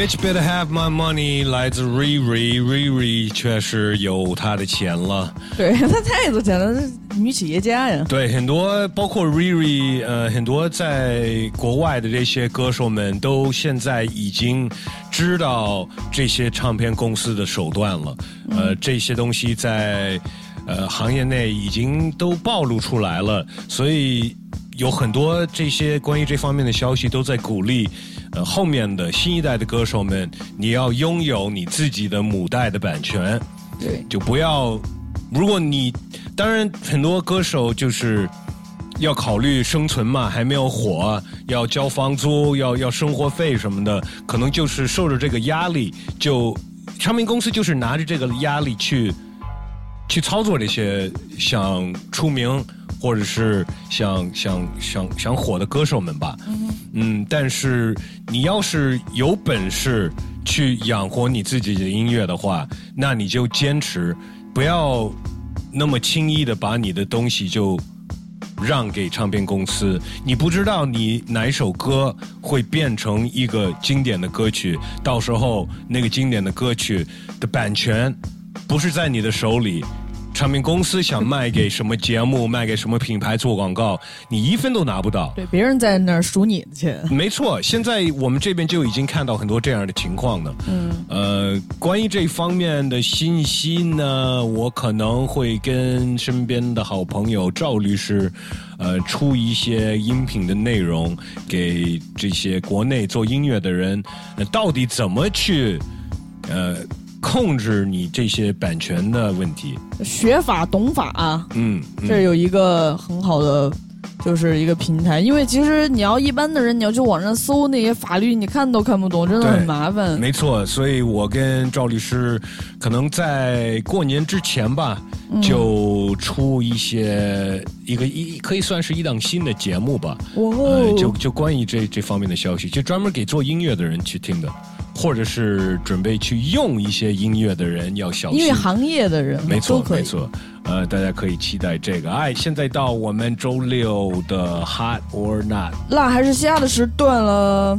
Bitch better have my money，来自 Riri，Riri 确实有他的钱了。对他太多钱了，是女企业家呀。对，很多包括 Riri，呃，很多在国外的这些歌手们都现在已经知道这些唱片公司的手段了。呃，这些东西在呃行业内已经都暴露出来了，所以有很多这些关于这方面的消息都在鼓励。呃，后面的新一代的歌手们，你要拥有你自己的母带的版权，对，就不要。如果你当然很多歌手就是要考虑生存嘛，还没有火，要交房租，要要生活费什么的，可能就是受着这个压力，就唱片公司就是拿着这个压力去去操作这些想出名或者是想想想想火的歌手们吧。嗯，但是你要是有本事去养活你自己的音乐的话，那你就坚持，不要那么轻易的把你的东西就让给唱片公司。你不知道你哪首歌会变成一个经典的歌曲，到时候那个经典的歌曲的版权不是在你的手里。唱片公司想卖给什么节目，卖给什么品牌做广告，你一分都拿不到。对，别人在那儿数你的钱。没错，现在我们这边就已经看到很多这样的情况了。嗯，呃，关于这方面的信息呢，我可能会跟身边的好朋友赵律师，呃，出一些音频的内容给这些国内做音乐的人，呃、到底怎么去，呃。控制你这些版权的问题，学法懂法、嗯，嗯这有一个很好的，就是一个平台。因为其实你要一般的人，你要去网上搜那些法律，你看都看不懂，真的很麻烦。没错，所以我跟赵律师可能在过年之前吧，嗯就出一些一个一可以算是一档新的节目吧。哦呃，就就关于这这方面的消息，就专门给做音乐的人去听的。或者是准备去用一些音乐的人要小心，音乐行业的人没错没错，呃，大家可以期待这个。哎，现在到我们周六的 Hot or Not，辣还是虾的时段了。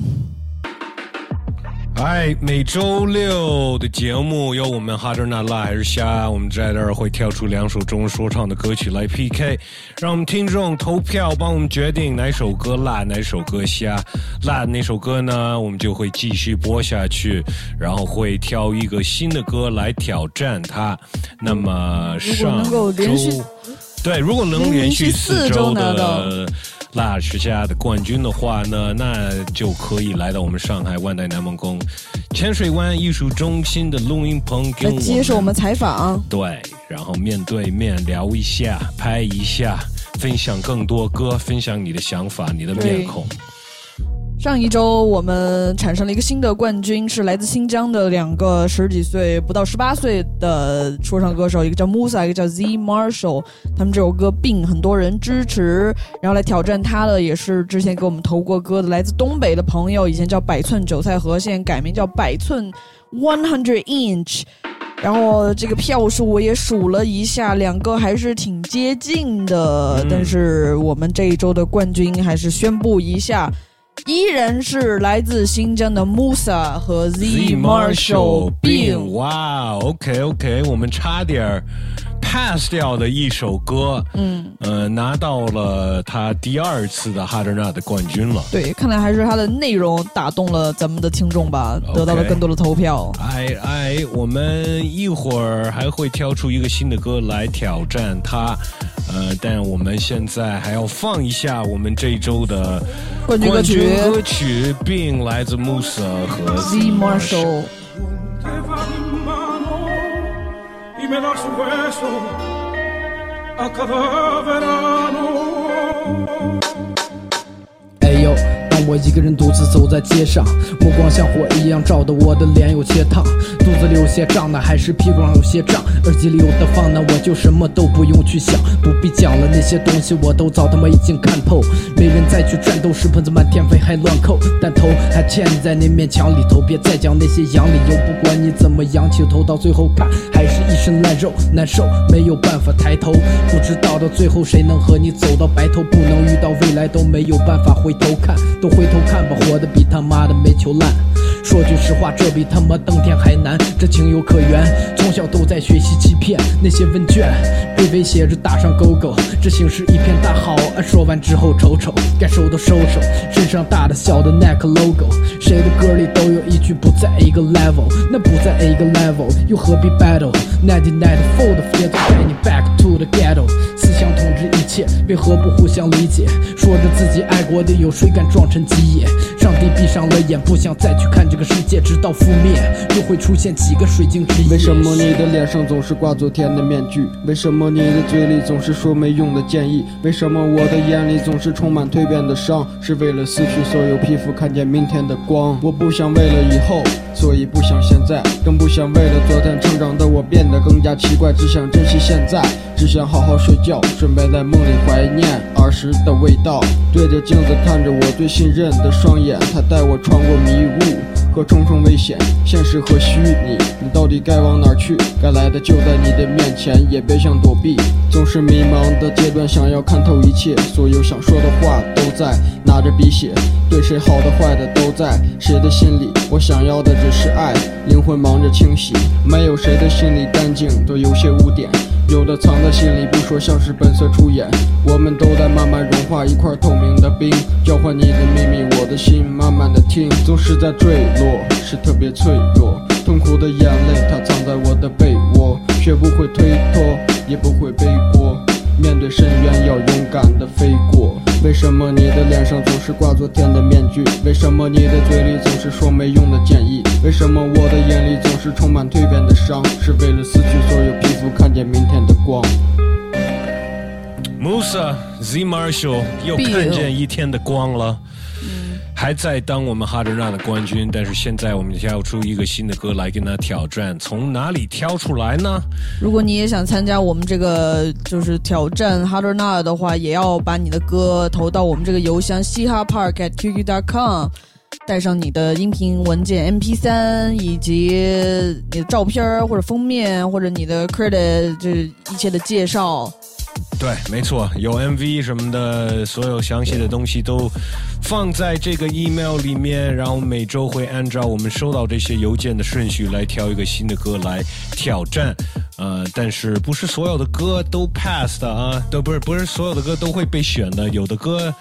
哎哎，每周六的节目由我们哈德纳辣还是虾，我们在这儿会挑出两首中文说唱的歌曲来 PK，让我们听众投票帮我们决定哪首歌辣，哪首歌虾。辣那首歌呢，我们就会继续播下去，然后会挑一个新的歌来挑战它。那么上周对，如果能连连续续四四周的辣吃虾的冠军的话呢，那就可以来到我们上海万代南梦宫浅水湾艺术中心的录音棚，跟来我接受我们采访。对，然后面对面聊一下，拍一下，分享更多歌，分享你的想法，你的面孔。上一周我们产生了一个新的冠军，是来自新疆的两个十几岁不到十八岁的说唱歌手，一个叫 Musa，一个叫 Z Marshall。他们这首歌《病》很多人支持，然后来挑战他的也是之前给我们投过歌的来自东北的朋友，以前叫百寸韭菜盒，现在改名叫百寸 One Hundred Inch。然后这个票数我也数了一下，两个还是挺接近的，但是我们这一周的冠军还是宣布一下。依然是来自新疆的 Musa 和 Z Marshall 病，病。哇，OK OK，我们差点儿 pass 掉的一首歌，嗯，呃，拿到了他第二次的哈德纳的冠军了。对，看来还是他的内容打动了咱们的听众吧得到了更多的投票。哎哎，我们一会儿还会挑出一个新的歌来挑战他，呃，但我们现在还要放一下我们这一周的冠军歌曲冠军歌曲，并来自 Musa 和 Z Marshall。Y me das un beso a cada verano. 哎呦，当我一个人独自走在街上，目光像火一样照得我的脸有些烫，肚子里有些胀呢，还是屁股上有些胀，耳机里有的放呢，我就什么都不用去想，不必讲了，那些东西我都早他妈已经看透，没人再去战斗，石盆子满天飞还乱扣，但头还嵌在那面墙里头，别再讲那些洋理由，不管你怎么仰起头，到最后看还是一身烂肉，难受，没有办法抬头，不知道到最后谁能和你走到白头，不能遇到未来都没有办法回头看，都回头看吧，活得比他妈的煤球烂。说句实话，这比他妈登天还难，这情有可原。都在学习欺骗，那些问卷被威胁着打上勾勾，这形势一片大好。啊说完之后瞅瞅，该收的收收，身上大的小的 neck logo，谁的歌里都有一句不在一个 level，那不在一个 level，又何必 battle？Ninety nine fold 也都带你 back to the ghetto，思想统治一切，为何不互相理解？说着自己爱国的，有谁敢撞成基野？上帝闭上了眼，不想再去看这个世界，直到覆灭，又会出现几个水晶之夜。为什么你的脸上总是挂昨天的面具？为什么你的嘴里总是说没用的建议？为什么我的眼里总是充满蜕变的伤？是为了撕去所有皮肤，看见明天的光。我不想为了以后，所以不想现在，更不想为了昨天成长的我变得更加奇怪，只想珍惜现在，只想好好睡觉，准备在梦里怀念儿时的味道。对着镜子看着我最信任的双眼，它带我穿过迷雾。和重重危险，现实和虚拟，你到底该往哪去？该来的就在你的面前，也别想躲避。总是迷茫的阶段，想要看透一切，所有想说的话都在拿着笔写，对谁好的坏的都在谁的心里。我想要的只是爱，灵魂忙着清洗，没有谁的心里干净，都有些污点。有的藏在心里，不说像是本色出演。我们都在慢慢融化一块透明的冰，交换你的秘密，我的心慢慢的听，总是在坠落，是特别脆弱。痛苦的眼泪，它藏在我的被窝，学不会推脱，也不会背锅。面对深渊，要勇敢的飞过。为什么你的脸上总是挂昨天的面具？为什么你的嘴里总是说没用的建议？为什么我的眼里总是充满蜕变的伤？是为了撕去所有皮肤，看见明天的光。Musa Z Marshall 又看见一天的光了。还在当我们哈德纳的冠军，但是现在我们要出一个新的歌来跟他挑战，从哪里挑出来呢？如果你也想参加我们这个就是挑战哈德纳的话，也要把你的歌投到我们这个邮箱嘻哈 park at qq.com，带上你的音频文件 MP 3以及你的照片或者封面或者你的 credit，就是一切的介绍，对，没错，有 MV 什么的，所有详细的东西都放在这个 email 里面，然后每周会按照我们收到这些邮件的顺序来挑一个新的歌来挑战。呃，但是不是所有的歌都 pass 的啊？都不是不是所有的歌都会被选的，有的歌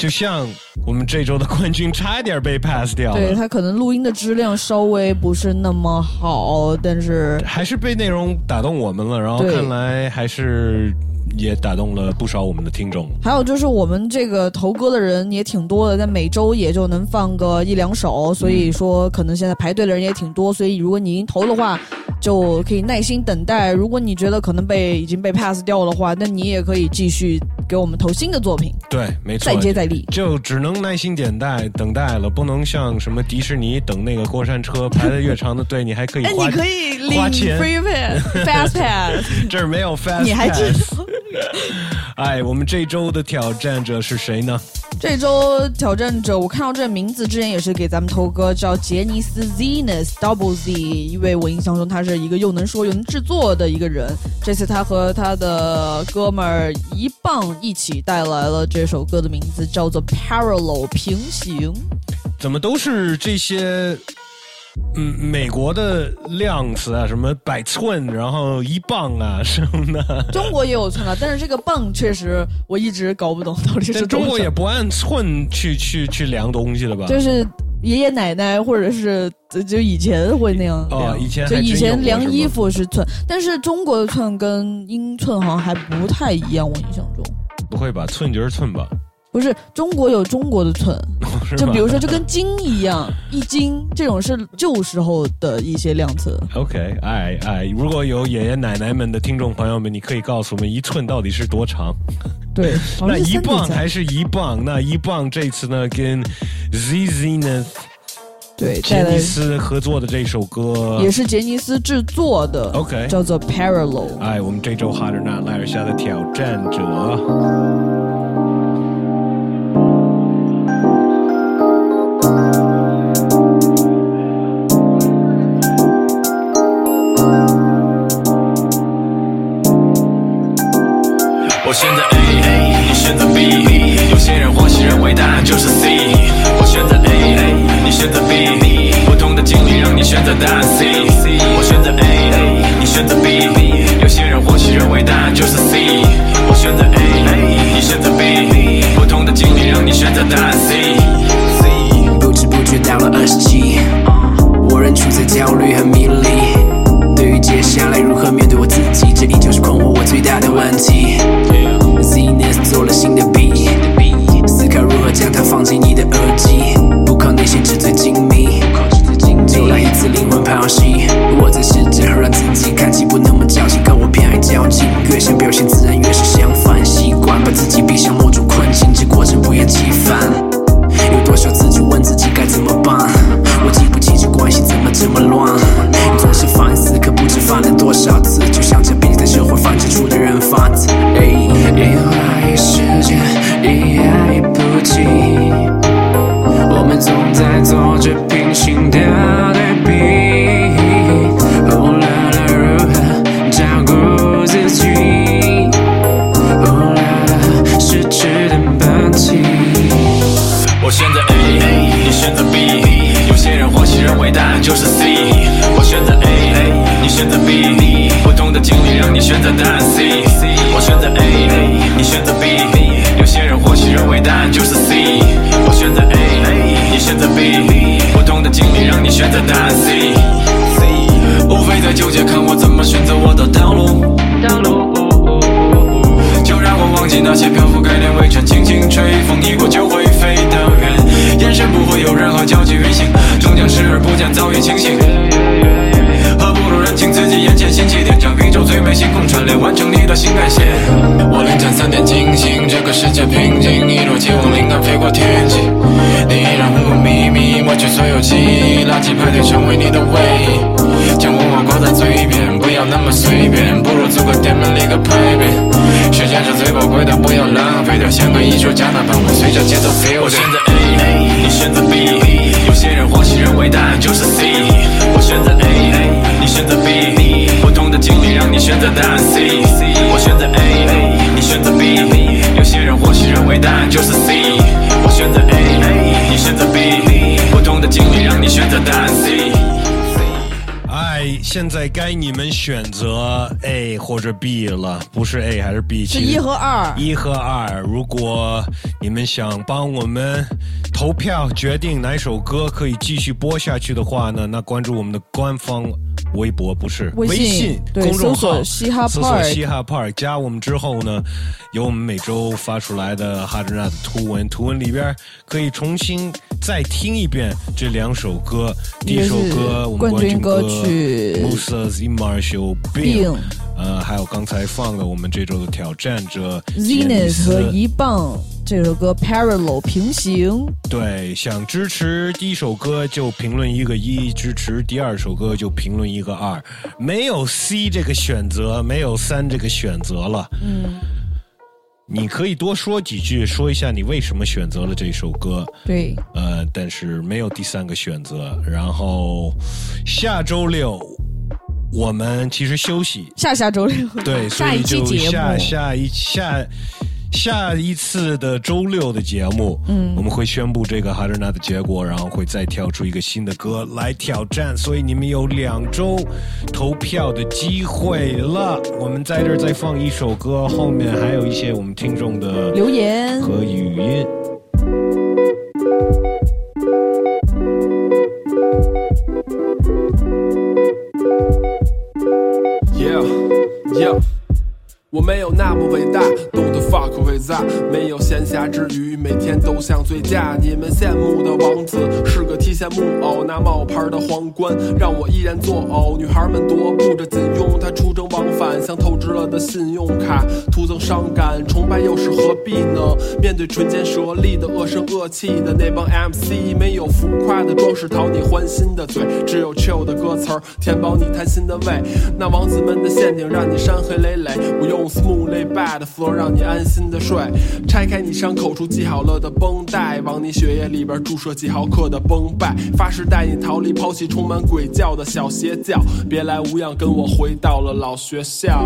就像我们这周的冠军差一点被 pass 掉了。对他可能录音的质量稍微不是那么好，但是还是被内容打动我们了，然后看来还是也打动了不少我们的听众。还有就是我们这个投歌的人也挺多的，但每周也就能放个一两首，所以说可能现在排队的人也挺多，所以如果你已经投的话，就可以耐心等待。如果你觉得可能被已经被 pass 掉的话，那你也可以继续给我们投新的作品。对，没错，再接再厉，就只能耐心等待，等待了，不能像什么迪士尼等那个过山车排的越长的队，你还可以哎，你可以领 free pass fast pass，这儿没有 fast，你还知 pass 道？哎，我们这周的挑战者是谁呢？这周挑战者，我看到这名字之前也是给咱们头哥，叫杰尼斯 Zenus Double Z，因为我印象中他是一个又能说又能制作的一个人。这次他和他的哥们儿一棒一起带来了这首歌的名字，叫做 Parallel 平行。怎么都是这些？嗯，美国的量词啊，什么百寸，然后一磅啊什么的。中国也有寸啊，但是这个磅确实我一直搞不懂到底是中国也不按寸去去去量东西了吧？就是爷爷奶奶或者是呃就以前会那样哦以前就以前量衣服是寸，但是中国的寸跟英寸好像还不太一样，我印象中不会吧？寸就是寸吧？不是中国有中国的寸，就比如说就跟斤一样，一斤这种是旧时候的一些量词。OK，哎哎，如果有爷爷奶奶们的听众朋友们，你可以告诉我们一寸到底是多长？对，那一磅还是一磅？那一磅这次呢，跟 ZZ 呢，对杰尼斯合作的这首歌也是杰尼斯制作的 OK 叫做 Parallel。哎，我们这周 Harder Not Liar 下的挑战者。我选择 A，你选择 B，有些人或许认为答案就是 C。我选择 A，你选择 B，不同的经历让你选择答案 C。我选择 A，你选择 B，有些人或许认为答案就是 C。我选择 A，你选择 B，不同的经历让你选择答案 C。不知不觉到了二十七，我仍处在焦虑和迷离。接下来如何面对我自己，这依旧是困惑我最大的问题。Zenus 做了新的 B，思考如何将它放进你的耳机，不靠内心纸醉金迷，就来一次灵魂剖析。我在试着让自己看起不那么矫情，可我偏爱矫情，越想表现自然越是相反，习惯把自己逼向某种困境，这过程不厌其烦。有多少次就问自己该怎么办？我记不起这关系怎么这么乱，多少次，就像这病在社会繁殖出的人贩子。哎，一花一世界，一叶一菩提，我们总在做着平行的那些漂浮概念，微尘轻轻吹，风一过就会飞得远，眼神不会有任何交集运行，终将视而不见，早已清醒。何不如认清自己眼前新起点，将宇宙最美星空串联，完成你的新干线。我凌晨三点惊醒，这个世界平静，一如既往灵感飞过天际。你依然呼呼咪咪，抹去所有记忆，垃圾排队成为你的唯一。将文化挂在嘴边，不要那么随便，不如做个店门里个配。宝贵的不要浪费掉，像个艺术家般，我随着节奏 feel。我选择 A，你选择 B，有些人或许认为答案就是 C。我选择 A，你选择 B，不同的经历让你选择答案 C。我选择 A，你选择 B，有些人或许认为答案就是 C。我选择 A，你选择 B，不同的经历让你选择答案 C。哎，现在该你们选择 A 或者 B 了，不是 A 还是 B？是一和二一和二。如果你们想帮我们投票决定哪首歌可以继续播下去的话呢，那关注我们的官方微博，不是微信公众号，搜索嘻哈 搜索嘻哈 Park，加我们之后呢，有我们每周发出来的哈德纳的图文，图文里边可以重新再听一遍这两首歌。第一首歌我们冠军军歌曲。Musa Z Marshall 病呃，还有刚才放的我们这周的挑战者 Zenith 和一。一棒这首歌 Parallel 平行，对，想支持第一首歌就评论一个一，支持第二首歌就评论一个二，没有 C 这个选择，没有三这个选择了。嗯，你可以多说几句，说一下你为什么选择了这首歌。对，呃，但是没有第三个选择。然后下周六我们其实休息，下下周六。对，所以就下下一下下一次的周六的节目，嗯。我们会宣布这个哈德纳的结果，然后会再跳出一个新的歌来挑战，所以你们有两周投票的机会了。我们在这儿再放一首歌，后面还有一些我们听众的留言。和语音。Yeah, yeah，我没有那么伟大，Don't fuck with that。没有闲暇之余，每天都想醉驾。你们羡慕的王子是个提线木偶，拿冒牌的皇冠让我依然作呕。女孩们踱步着紧拥，他出征往返，像透支了的信用卡，徒增伤感。崇拜又是何必呢？面对唇尖舌利的恶声恶气的那帮 MC，没有浮夸的装饰讨你欢心的嘴，只有 chill 的歌词儿填饱你贪心的胃。那王子们的陷阱让你伤痕累累，我用 smoothly bad floor 让你安心的睡。拆开你伤口处系好了的绷带，往你血液里边注射几毫克的绷带，发誓带你逃离抛弃充满鬼叫的小邪教。别来无恙，跟我回到了老学校。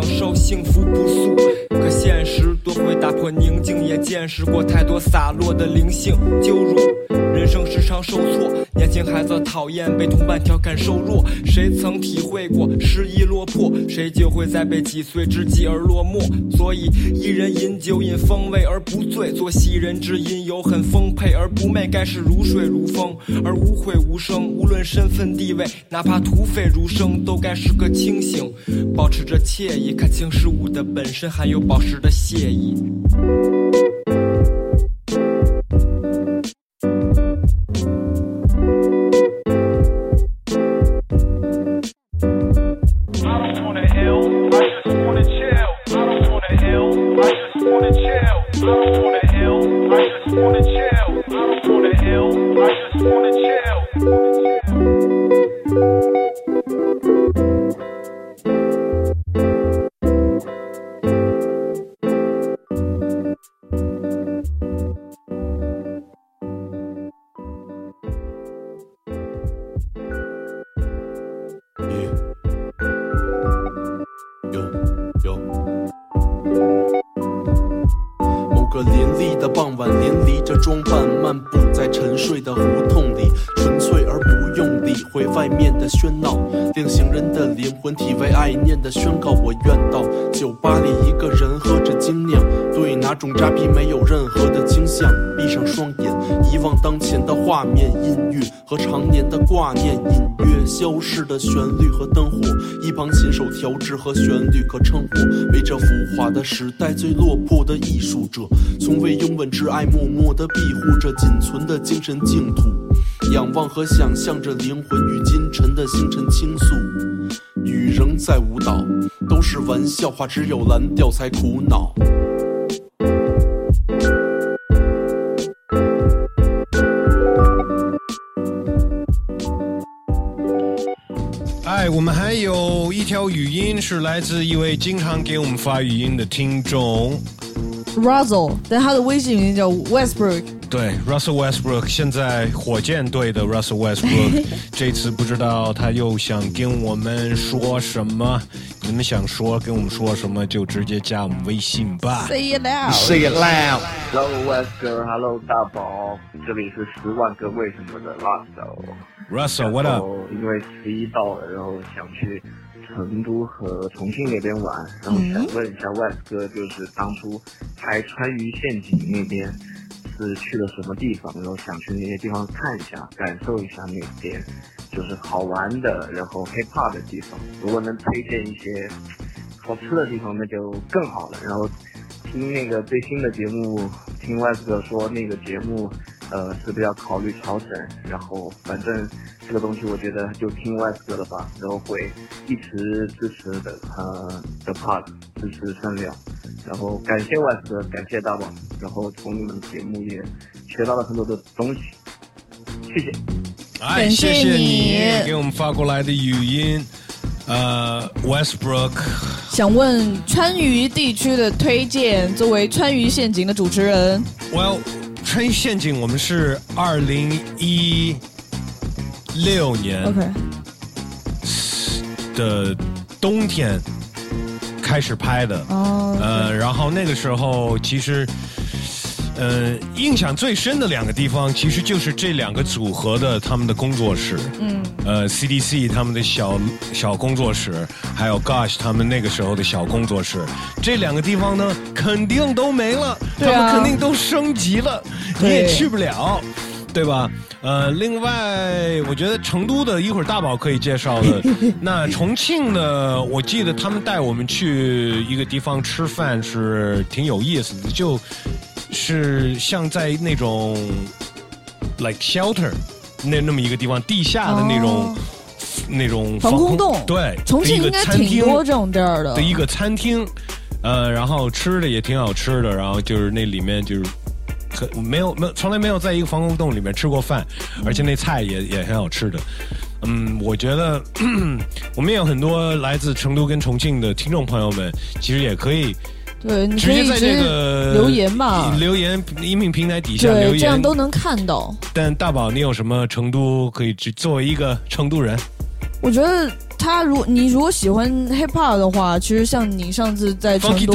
享受幸福不俗。可现实多会打破宁静，也见识过太多洒落的灵性，就如人生时常受挫，孩子讨厌被同伴调侃瘦弱，谁曾体会过失意落魄，谁就会在被击碎之际而落寞。所以一人饮酒饮风味而不醉，做戏人之饮有很丰沛而不媚，该是如水如风而无悔无声。无论身份地位，哪怕土匪如生，都该时刻清醒，保持着惬意，看清事物的本身，还有宝石的谢意。约消逝的旋律和灯火，一旁琴手调制和旋律可称呼为这浮华的时代最落魄的艺术者，从未拥吻挚爱，默默地庇护着仅存的精神净土，仰望和想象着灵魂与今晨的星辰倾诉。雨仍在舞蹈，都是玩笑话，只有蓝调才苦恼。我们还有一条语音是来自一位经常给我们发语音的听众。Russell，但他的微信名叫 Westbrook。对，Russell Westbrook，现在火箭队的 Russell Westbrook，这次不知道他又想跟我们说什么。你们想说跟我们说什么，就直接加我们微信吧。Say it loud. Say it loud. Hello Wesker，Hello 大宝，这里是十万个为什么的 Russell。Russell，what up？因为十一到了，然后想去成都和重庆那边玩，然后想问一下 West 哥，就是当初拍川渝陷阱那边是去了什么地方，然后想去那些地方看一下，感受一下那边就是好玩的，然后 hip hop 的地方。如果能推荐一些好吃的地方，那就更好了。然后听那个最新的节目，听 West 哥说那个节目。呃，是不是要考虑调整？然后反正这个东西，我觉得就听 West 哥的吧，然后会一直支持的，呃的 part 支持声量，然后感谢 West 哥，感谢大宝，然后从你们的节目也学到了很多的东西，谢谢。哎，谢谢你给我们发过来的语音。呃，Westbrook 想问川渝地区的推荐，作为川渝陷阱的主持人，Well。川渝陷阱，我们是二零一六年 OK 的冬天开始拍的。哦，呃，然后那个时候其实，呃，印象最深的两个地方，其实就是这两个组合的他们的工作室。嗯。呃，CDC 他们的小小工作室，还有 Gosh 他们那个时候的小工作室，这两个地方呢，肯定都没了，他们肯定都升级了，你也去不了。对吧？呃，另外，我觉得成都的一会儿大宝可以介绍的。那重庆的，我记得他们带我们去一个地方吃饭是挺有意思的，就是像在那种 like shelter 那那么一个地方，地下的那种、哦、那种防空洞。对，重庆应该挺多这种地儿的。的一个餐厅，呃，然后吃的也挺好吃的，然后就是那里面就是。可没有没有从来没有在一个防空洞里面吃过饭，而且那菜也也很好吃的。嗯，我觉得 我们也有很多来自成都跟重庆的听众朋友们，其实也可以对，你直接在这个留言吧，留言音频平台底下留言，这样都能看到。但大宝，你有什么成都可以作为一个成都人？我觉得。他如你如果喜欢 hip hop 的话，其实像你上次在成都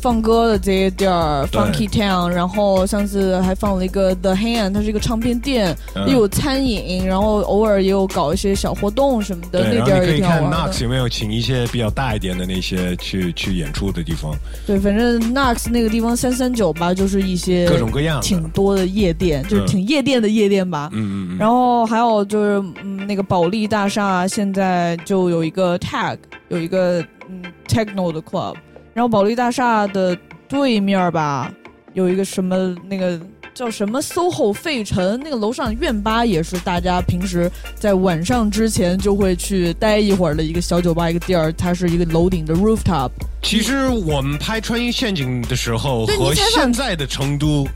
放歌的这些地儿，Funky Town，然后上次还放了一个 The Hand，它是一个唱片店，又、有餐饮，然后偶尔也有搞一些小活动什么的，那地儿也挺好玩的。Knox 有没有请一些比较大一点的那些去去演出的地方？对，反正 Knox 那个地方三三九吧，就是一些各种各样挺多的夜店，就是挺夜店的夜店吧。嗯嗯嗯。然后还有就是嗯那个保利大厦现在就。有一个 tag，有一个嗯 techno 的 club，然后保利大厦的对面吧，有一个什么那个叫什么 SOHO 费城，那个楼上院吧也是大家平时在晚上之前就会去待一会儿的一个小酒吧，一个地儿，它是一个楼顶的 rooftop。其实我们拍《穿衣陷阱》的时候和现在的成都。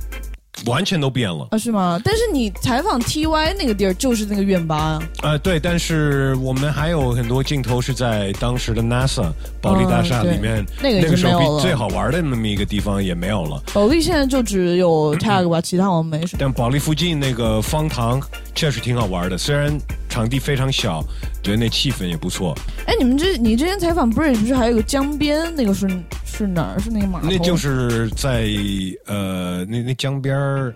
完全都变了啊？是吗？但是你采访 TY 那个地儿就是那个院吧啊？呃，对，但是我们还有很多镜头是在当时的 NASA 保利大厦里面，嗯、那个那个时候最好玩的那么一个地方也没有了。保利现在就只有 tag 吧，其他好像没什么。但保利附近那个方塘确实挺好玩的，虽然场地非常小，觉得那气氛也不错。哎，你们这你之前采访 Bridge 不是还有个江边那个是是哪儿？是那个码头？那就是在呃那那江边儿。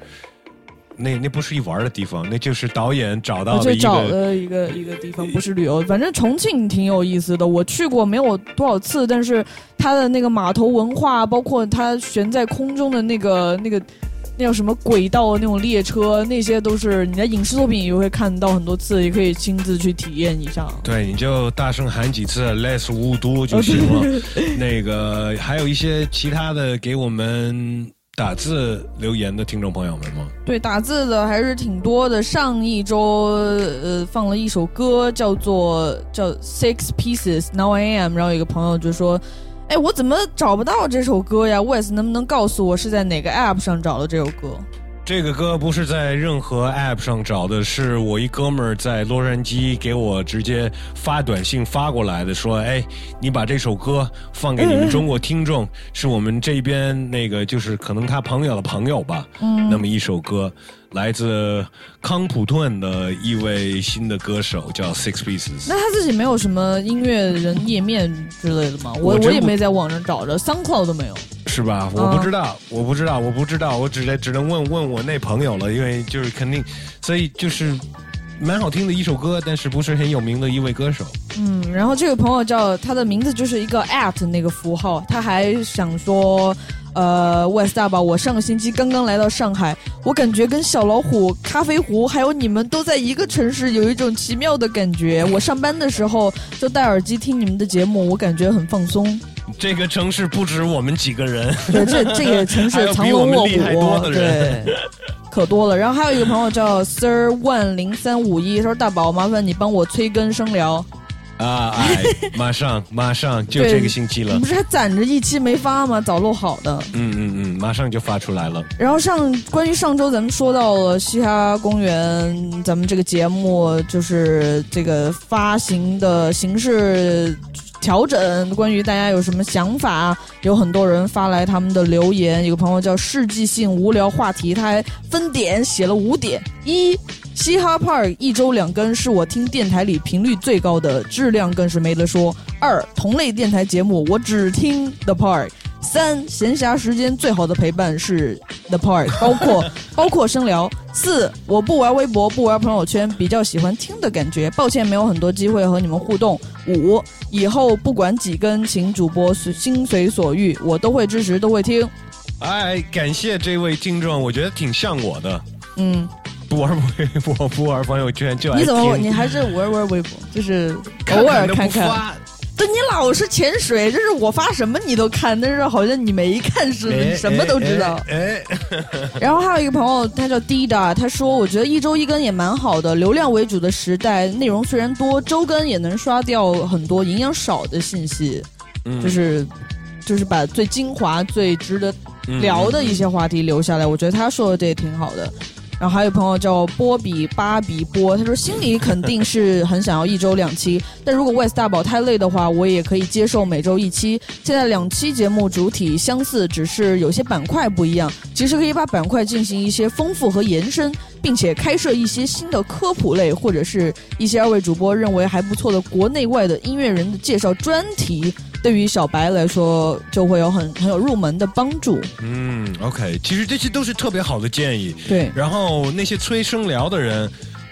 那那不是一玩的地方，那就是导演找到的一个、哦、找的一个一个地方，不是旅游。反正重庆挺有意思的，我去过没有多少次，但是它的那个码头文化，包括它悬在空中的那个那个那种什么轨道那种列车，那些都是你在影视作品也会看到很多次，也可以亲自去体验一下。对，你就大声喊几次 “Let's 雾都”就行了。那个还有一些其他的给我们。打字留言的听众朋友们吗？对，打字的还是挺多的。上一周呃放了一首歌，叫做叫 Six Pieces Now I Am，然后有一个朋友就说。哎，我怎么找不到这首歌呀？Wes 能不能告诉我是在哪个 App 上找的这首歌？这个歌不是在任何 App 上找的，是我一哥们儿在洛杉矶给我直接发短信发过来的，说：“哎，你把这首歌放给你们中国听众，是我们这边那个就是可能他朋友的朋友吧。”嗯那么一首歌来自康普顿的一位新的歌手，叫 Six Pieces。那他自己没有什么音乐人页面之类的吗？我我我也没在网上找着，SoundCloud 都没有。是吧？我不知道，我不知道，我不知道，我只能只能问问我那朋友了，因为就是肯定，所以就是蛮好听的一首歌，但是不是很有名的一位歌手。嗯，然后这个朋友叫他的名字就是一个 at 那个符号，他还想说，呃，West 大宝，我上个星期刚刚来到上海，我感觉跟小老虎、咖啡壶还有你们都在一个城市，有一种奇妙的感觉。我上班的时候就戴耳机听你们的节目，我感觉很放松。这个城市不止我们几个人，对，这这个 城市藏龙卧虎，对，可多了。然后还有一个朋友叫 Sir One 零三五一，说大宝，麻烦你帮我催更生聊。啊，哎，马上马上就这个星期了你不，是还攒着一期没发吗？早录好的。嗯嗯嗯，马上就发出来了。然后上关于上周咱们说到了嘻哈公园，咱们这个节目就是这个发行的形式调整，关于大家有什么想法？有很多人发来他们的留言。有个朋友叫世纪性无聊话题，他还分点写了五点：一，嘻哈 Park 一周两更是我听电台里频率最高的，质量更是没得说。二，同类电台节目我只听 The Park。三，闲暇时间最好的陪伴是 The Park，包括 包括声聊。四，我不玩微博，不玩朋友圈，比较喜欢听的感觉。抱歉，没有很多机会和你们互动。五，以后不管几根，请主播随心随所欲，我都会支持，都会听。哎，感谢这位听众，我觉得挺像我的，嗯，不玩微博，不玩朋友圈，就爱你怎么你还是玩玩微博，就是偶尔看看。对你老是潜水，就是我发什么你都看，但是好像你没看似的，哎你什么都知道。哎，然后还有一个朋友，他叫 Dida，他说：“我觉得一周一更也蛮好的，流量为主的时代，内容虽然多，周更也能刷掉很多营养少的信息，嗯就是就是把最精华、最值得聊的一些话题留下来。我觉得他说的这也挺好的。”然后还有朋友叫波比巴比波，他说心里肯定是很想要一周两期，但如果 West 大宝太累的话，我也可以接受每周一期。现在两期节目主体相似，只是有些板块不一样，其实可以把板块进行一些丰富和延伸，并且开设一些新的科普类，或者是一些二位主播认为还不错的国内外的音乐人的介绍专题，对于小白来说就会有很很有入门的帮助。嗯，OK，其实这些都是特别好的建议。对然后那些催生聊的人，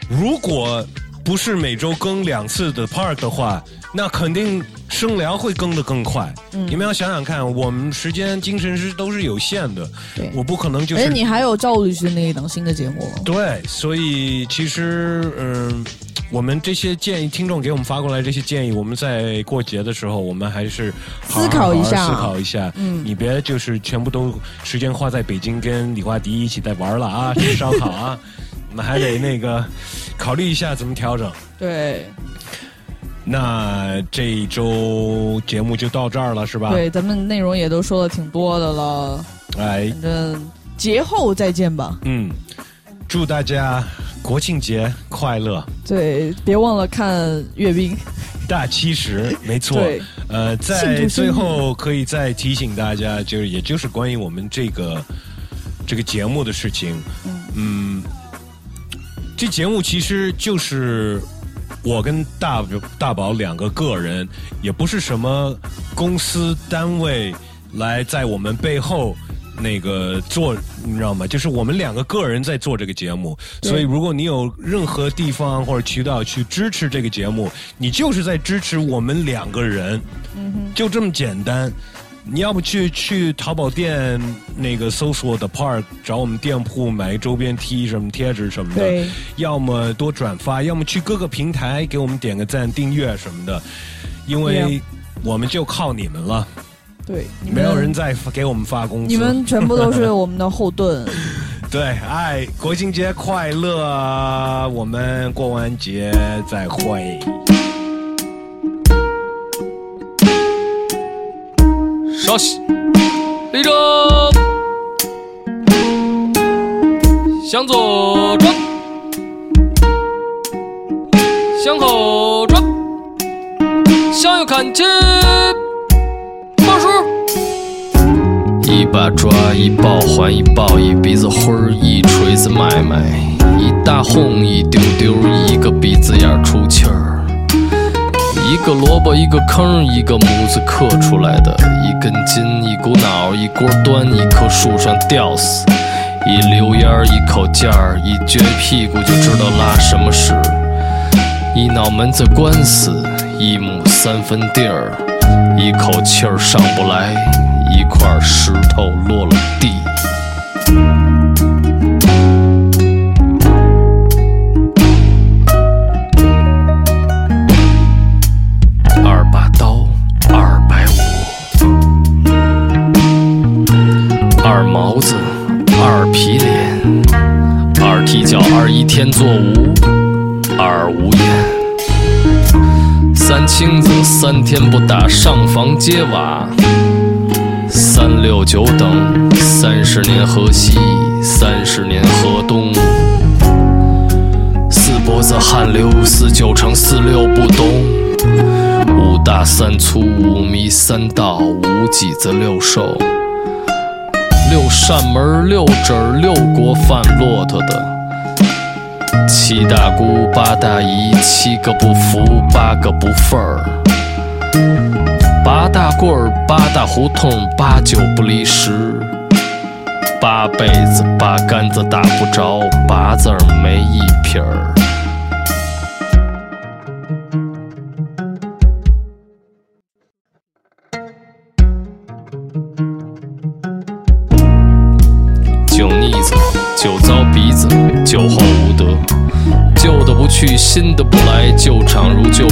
如果不是每周更两次的 Park 的话，那肯定生聊会更的更快。嗯你们要想想看，我们时间、精神是都是有限的，对我不可能就是而且你还有赵律师那一档新的节目。对，所以其实嗯。我们这些建议，听众给我们发过来这些建议，我们在过节的时候，我们还是思考一下思考一下。嗯你别就是全部都时间花在北京跟李华迪一起在玩了啊，吃烧烤啊，我们还得那个考虑一下怎么调整。对那这一周节目就到这儿了，是吧？对，咱们内容也都说的挺多的了，哎，反正节后再见吧。嗯，祝大家国庆节快乐。对，别忘了看阅兵。大七十，没错对。呃，在最后可以再提醒大家，就是也就是关于我们这个这个节目的事情。嗯，这节目其实就是我跟大大宝两个个人，也不是什么公司单位来在我们背后。那个做，你知道吗？就是我们两个个人在做这个节目，所以如果你有任何地方或者渠道去支持这个节目，你就是在支持我们两个人，就这么简单。你要不去去淘宝店那个搜索的 Park 找我们店铺买周边 T 什么贴纸什么的，要么多转发，要么去各个平台给我们点个赞、订阅什么的，因为我们就靠你们了。对，没有人在给我们发工资，你们全部都是我们的后盾。对，哎，国庆节快乐！我们过完节再会。稍息，立正，向左转，向后转，向右看齐，一把抓，一抱还，一抱，一鼻子灰儿，一锤子买卖，一大哄，一丢丢，一个鼻子眼儿出气儿。一个萝卜一个坑，一个模子刻出来的，一根筋，一股脑，一锅端，一棵树上吊死，一溜烟儿，一口劲儿，一撅屁股就知道拉什么屎，一脑门子官司，一亩三分地儿，一口气儿上不来，一块石头落了地。二把刀，二百五，二毛子，二皮脸，二踢脚，二一天作五，二无言，三青子，三天不打上房揭瓦，六九等，三十年河西，三十年河东。四脖子汗流，四九成，四六不懂。五大三粗，五迷三道，五脊子六兽，六扇门，六指，六国贩骆驼的。七大姑八大姨，七个不服，八个不忿儿。八大棍儿，八大胡同，八九不离十。八辈子，八竿子打不着，八字儿没一撇儿。酒腻子，酒糟鼻子，酒后无德，旧的不去，新的不来，旧场如旧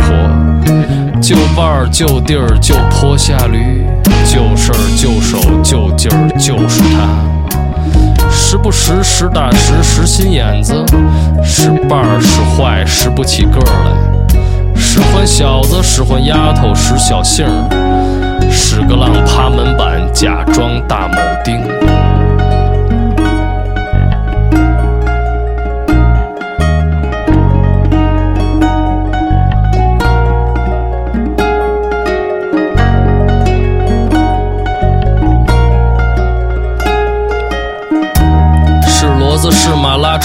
旧伴儿，旧地儿，旧坡下驴，旧事儿，旧手，旧劲儿，就是他。时不时，实打实，实心眼子，使伴儿，使坏，使不起个儿来，使唤小子，使唤丫头，使小性儿，使个浪趴门板，假装大铆钉。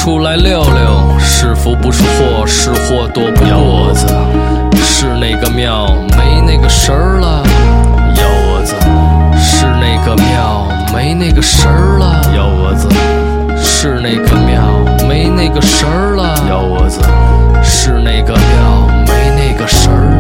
出来溜溜，是福不是祸，是祸躲不过子。是那个庙没那个神儿了，幺蛾子。是那个庙没那个神儿了，幺蛾子。是那个庙没那个神儿了，幺蛾子。是那个庙没那个神儿